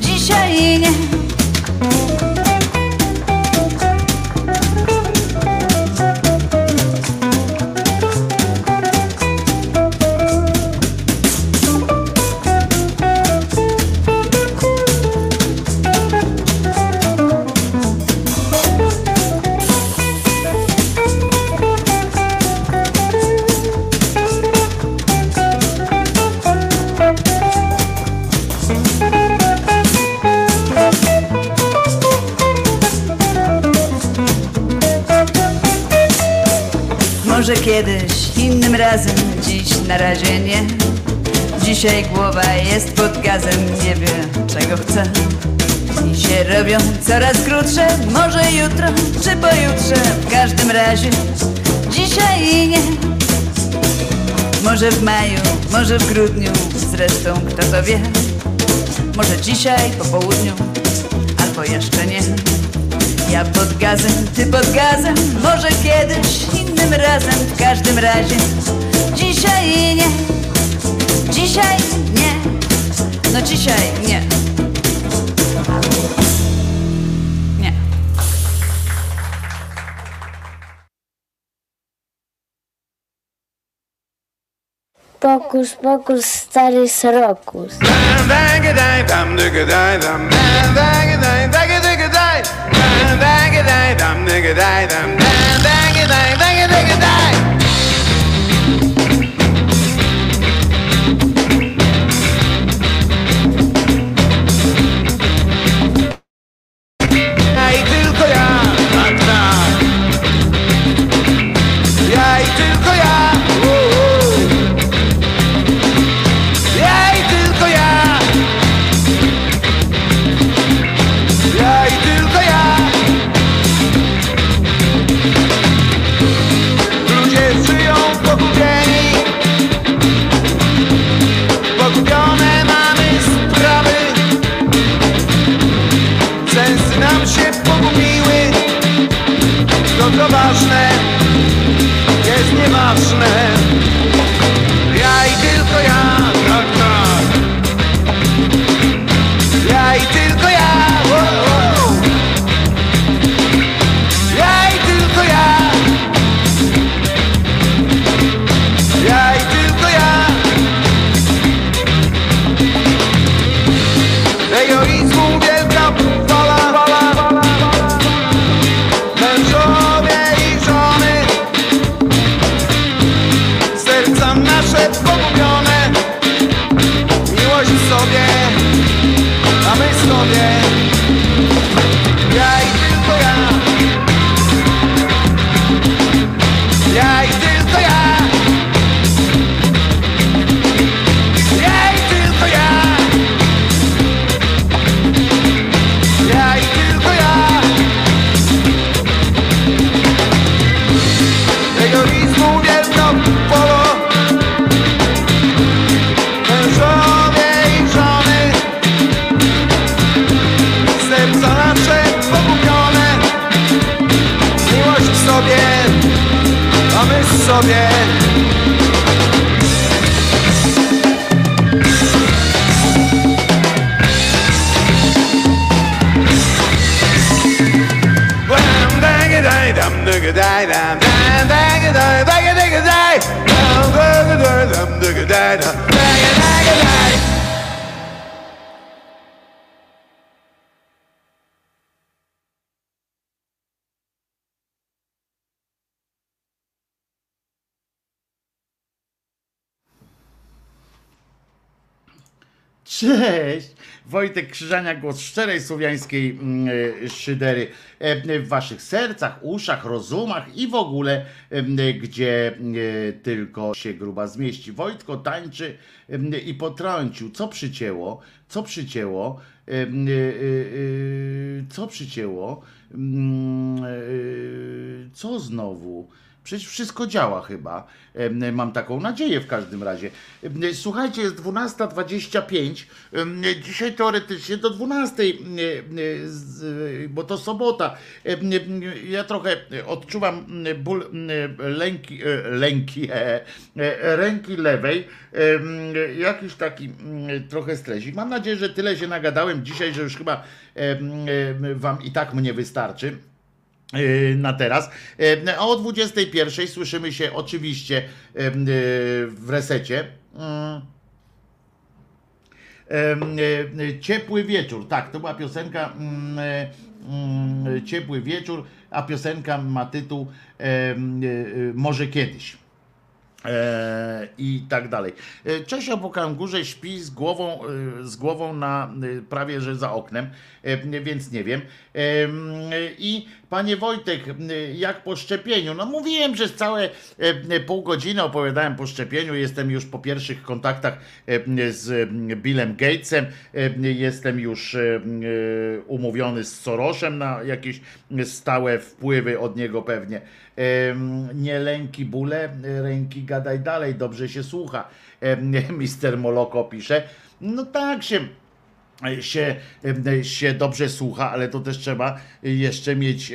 dzisiaj nie. Kiedyś, innym razem, dziś na razie nie. Dzisiaj głowa jest pod gazem, nie wie czego chce. Dni się robią coraz krótsze, może jutro czy pojutrze, w każdym razie dzisiaj nie. Może w maju, może w grudniu, zresztą kto to wie. Może dzisiaj po południu, albo jeszcze nie. Ja pod gazem, ty pod gazem, może kiedyś, innym razem, w każdym razie. Dzisiaj nie, dzisiaj nie, no dzisiaj nie. Pokus, pokus, stary srokus. Cześć! Wojtek Krzyżania, głos szczerej słowiańskiej mm, e, szydery e, w waszych sercach, uszach, rozumach i w ogóle, em, gdzie tylko się gruba zmieści. Wojtko tańczy i potrącił. Co przycięło? Co przycięło? Co przycięło? Mm, Co znowu? Przecież wszystko działa chyba. Mam taką nadzieję w każdym razie. Słuchajcie, jest 12.25. Em, Dzisiaj teoretycznie do 12.00, z- bo to sobota. Ja trochę odczuwam ból lęki, e, lęki e, e, ręki lewej. Jakiś taki trochę stresik. Mam nadzieję, że tyle się nagadałem dzisiaj, że już chyba wam i tak mnie wystarczy. Yy, na teraz. Yy, A o 21 słyszymy się oczywiście yy, w resecie. Mm. Ciepły wieczór. Tak, to była piosenka mm, Ciepły wieczór, a piosenka ma tytuł Może kiedyś. I tak dalej. Czesio po kangurze śpi z głową, z głową na prawie że za oknem, więc nie wiem. I panie Wojtek, jak po szczepieniu? No mówiłem przez całe pół godziny opowiadałem po szczepieniu. Jestem już po pierwszych kontaktach z Billem Gatesem. Jestem już e, e, umówiony z Sorosem na jakieś stałe wpływy od niego pewnie. Nie lęki bóle, ręki gadaj dalej, dobrze się słucha. Mister Moloko pisze. No tak się się, się dobrze słucha, ale to też trzeba jeszcze mieć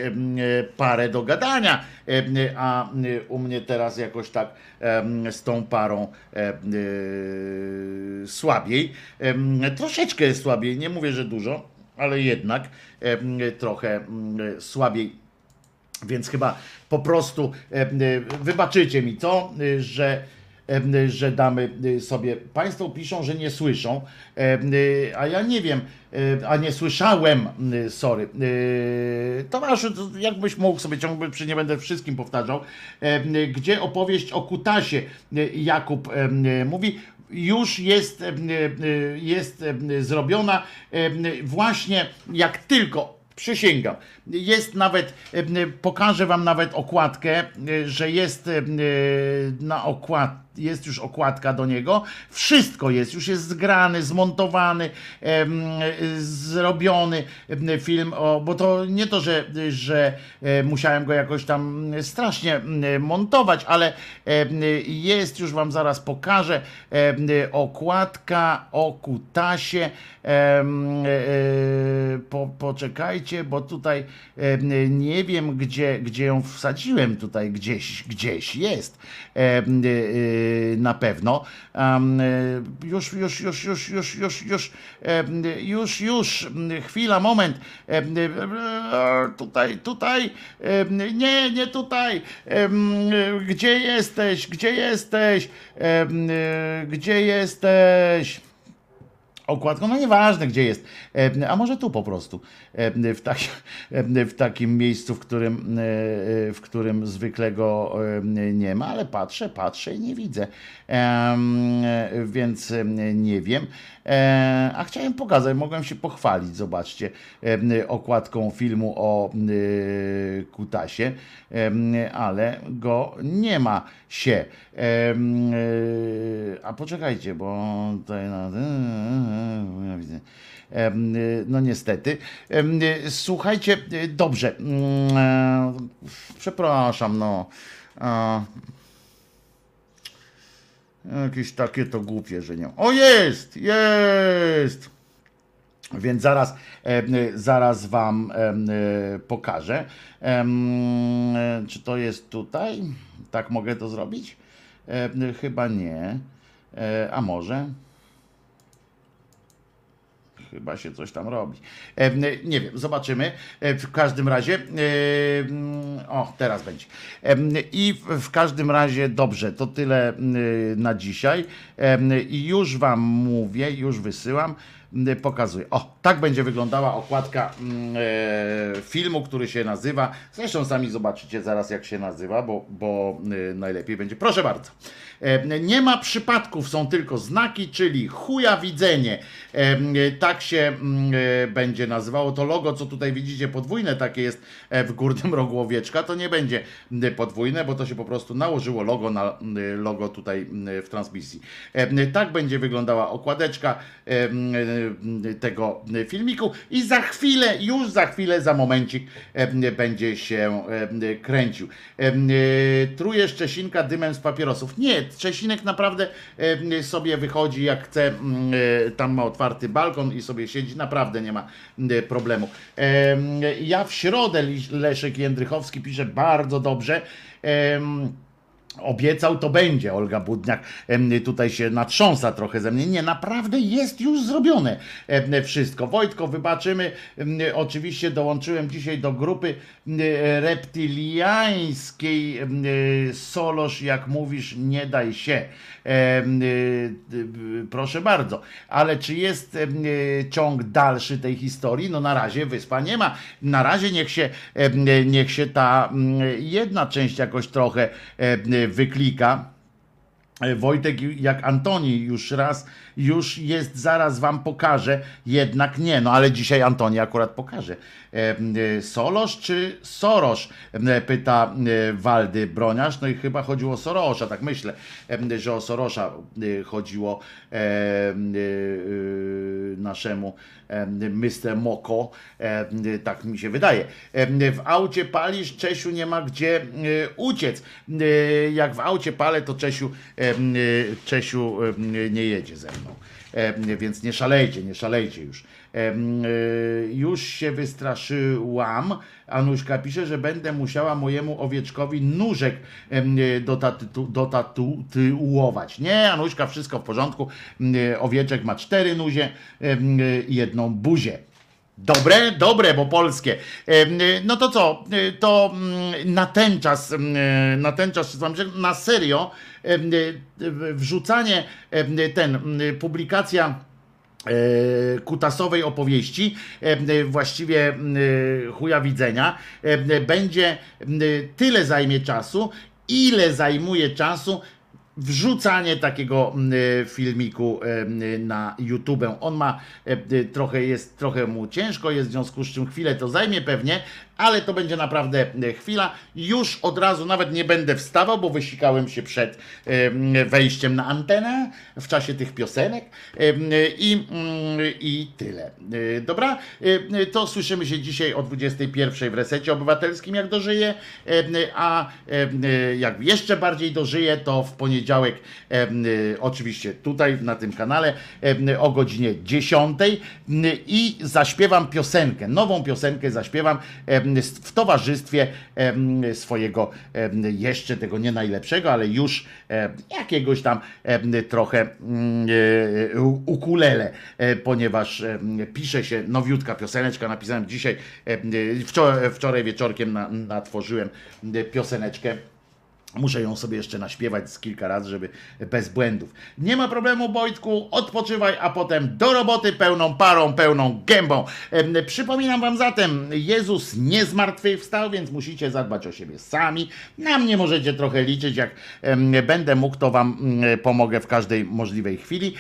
parę do gadania. A u mnie teraz jakoś tak z tą parą y, słabiej. Troszeczkę słabiej, nie mówię, że dużo, ale jednak trochę em, słabiej. Więc chyba po prostu e, e, wybaczycie mi to, e, że że damy y, sobie. Państwo piszą, że nie słyszą, y, a ja nie wiem, y, a nie słyszałem, sorry. Tomaszu, to jakbyś mógł sobie ciągle, przy nie będę wszystkim powtarzał, gdzie opowieść o Kutasie Jakub mówi, już jest, jest zrobiona właśnie jak tylko Przysięgam. Jest nawet, pokażę wam nawet okładkę, że jest na okład, jest już okładka do niego. Wszystko jest, już jest zgrany, zmontowany, zrobiony film, o, bo to nie to, że, że e, musiałem go jakoś tam strasznie montować, ale jest, już wam zaraz pokażę, okładka o kutasie. E, po, poczekajcie, bo tutaj nie wiem, gdzie, gdzie ją wsadziłem. Tutaj gdzieś, gdzieś jest e, na pewno. E, Już, już, już, już, już, już, już, już, już, chwila, moment. E, Tutaj, tutaj, nie, nie tutaj. Gdzie jesteś? Gdzie jesteś? Gdzie jesteś? Okładką, no nieważne gdzie jest, E, a może tu po prostu, E, w, tak, e, w takim miejscu, w którym, w którym zwykle go nie ma, ale patrzę, patrzę i nie widzę, więc nie wiem, a chciałem pokazać, mogłem się pochwalić, zobaczcie, e, okładką filmu o e, Kutasie, ale go nie ma się. E, A poczekajcie, bo tutaj na. No niestety. Słuchajcie, dobrze. Mm, e, Przepraszam, no. Jakieś takie to głupie, że nie. O jest! Jest! Więc zaraz, em, zaraz wam em, e, pokażę. E, Czy to jest tutaj? Tak mogę to zrobić? Chyba nie. E, A może? Chyba się coś tam robi. E, Nie wiem, zobaczymy. E, W każdym razie. e, mm, O, teraz będzie. I w- każdym razie dobrze, to tyle na dzisiaj. I już Wam mówię, już wysyłam. Pokazuję. O, tak będzie wyglądała okładka mm, e, filmu, który się nazywa. Zresztą sami zobaczycie zaraz, jak się nazywa, bo, bo e, najlepiej będzie. Proszę bardzo. E, Nie ma przypadków, są tylko znaki, czyli chuja widzenie. E, Tak się mm, e, będzie nazywało. To logo, co tutaj widzicie, podwójne takie jest e, w górnym rogu owieczka, to nie będzie podwójne, bo to się po prostu nałożyło logo na logo tutaj w transmisji. E, Tak będzie wyglądała okładeczka e, tego filmiku i za chwilę, już za chwilę, za momencik e, będzie się e, kręcił. E, Truje Szczesinka dymem z papierosów. Nie, Szczesinek naprawdę e, sobie wychodzi jak chce, mm, e, tam ma otwarty balkon i sobie siedzi, naprawdę nie ma e, problemu. E, Ja w środę Leszek Jędrychowski pisze bardzo dobrze. Obiecał, to będzie. Olga Budniak tutaj się natrząsa trochę ze mnie. Nie, naprawdę jest już zrobione wszystko. Wojtko, wybaczymy. Oczywiście dołączyłem dzisiaj do grupy em, Solosz, jak mówisz, nie daj się. Y, Proszę bardzo. Ale czy jest y, ciąg dalszy tej historii? No na razie wyspa nie ma. Na razie niech się, niech się ta jedna część jakoś trochę wyklika. E, Wojtek jak Antoni już raz, już jest, zaraz wam pokażę, jednak nie, no ale dzisiaj Antoni akurat pokaże. E, e, Solosz czy Sorosz? E, Pyta Waldy Broniarz, no i chyba chodziło o Sorosza, tak myślę, że o Sorosza chodziło naszemu Mr. Moko, tak mi się wydaje. W aucie palisz, Czesiu nie ma gdzie uciec. Jak w aucie palę, to Czesiu, Czesiu nie jedzie ze mną. E, Więc nie szalejcie, nie szalejcie już. E, e, Już się wystraszyłam. Anuśka pisze, że będę musiała mojemu owieczkowi nóżek dotatuować. Nie, Anuśka, wszystko w porządku. Owieczek ma cztery nuzie i jedną buzię. Dobre, dobre, bo polskie. Em, No to co? E, To mm, na ten czas, mm, na ten czas, na serio, wrzucanie ten, mm, publikacja e, kutasowej opowieści, właściwie chuja widzenia, będzie tyle zajmie czasu, ile zajmuje czasu wrzucanie takiego m, filmiku em, na YouTube. On ma e, trochę, jest trochę mu ciężko, jest w związku z czym chwilę to zajmie pewnie, ale to będzie naprawdę e, chwila. Już od razu nawet nie będę wstawał, bo wysikałem się przed em, wejściem na antenę w czasie tych piosenek. Em, i, mm, i tyle. E, Dobra, E, to słyszymy się dzisiaj o 21 w resecie obywatelskim, jak dożyję, a jak jeszcze bardziej dożyję, to w poniedziałek, oczywiście tutaj na tym kanale o godzinie 10 i zaśpiewam piosenkę, nową piosenkę zaśpiewam w towarzystwie swojego jeszcze tego nie najlepszego, ale już jakiegoś tam trochę mm, e, ukulele, e, ponieważ pisze się nowiutka pioseneczka, napisałem dzisiaj, e, wczoraj, wieczorkiem na, natworzyłem pioseneczkę Muszę ją sobie jeszcze naśpiewać z kilka razy, żeby bez błędów. Nie ma problemu, Wojtku, odpoczywaj, a potem do roboty pełną parą, pełną gębą. Em, Przypominam wam zatem, Jezus nie zmartwychwstał, więc musicie zadbać o siebie sami. Na mnie możecie trochę liczyć, jak em, będę mógł, to wam mm, pomogę w każdej możliwej chwili.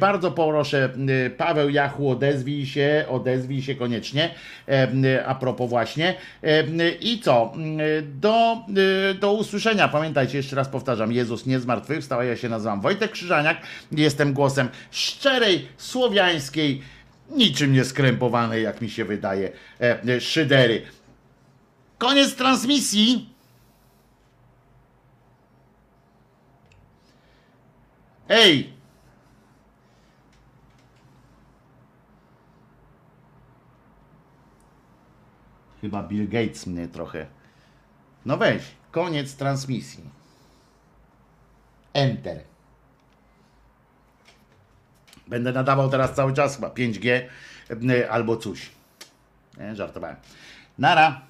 Bardzo proszę, m, Paweł Jachu, odezwij się, odezwij się koniecznie, a propos właśnie. I co? Do, y, do usłyszenia. Pamiętajcie, jeszcze raz powtarzam, Jezus nie zmartwychwstał, ja się nazywam Wojtek Krzyżaniak. Jestem głosem szczerej, słowiańskiej, niczym nie skrępowanej, jak mi się wydaje, e, e, szydery. Koniec transmisji. Ej! Chyba Bill Gates mnie trochę. No weź, Koniec transmisji. Enter. Będę nadawał teraz cały czas chyba 5G e, albo coś. Nie, żartowałem. Nara.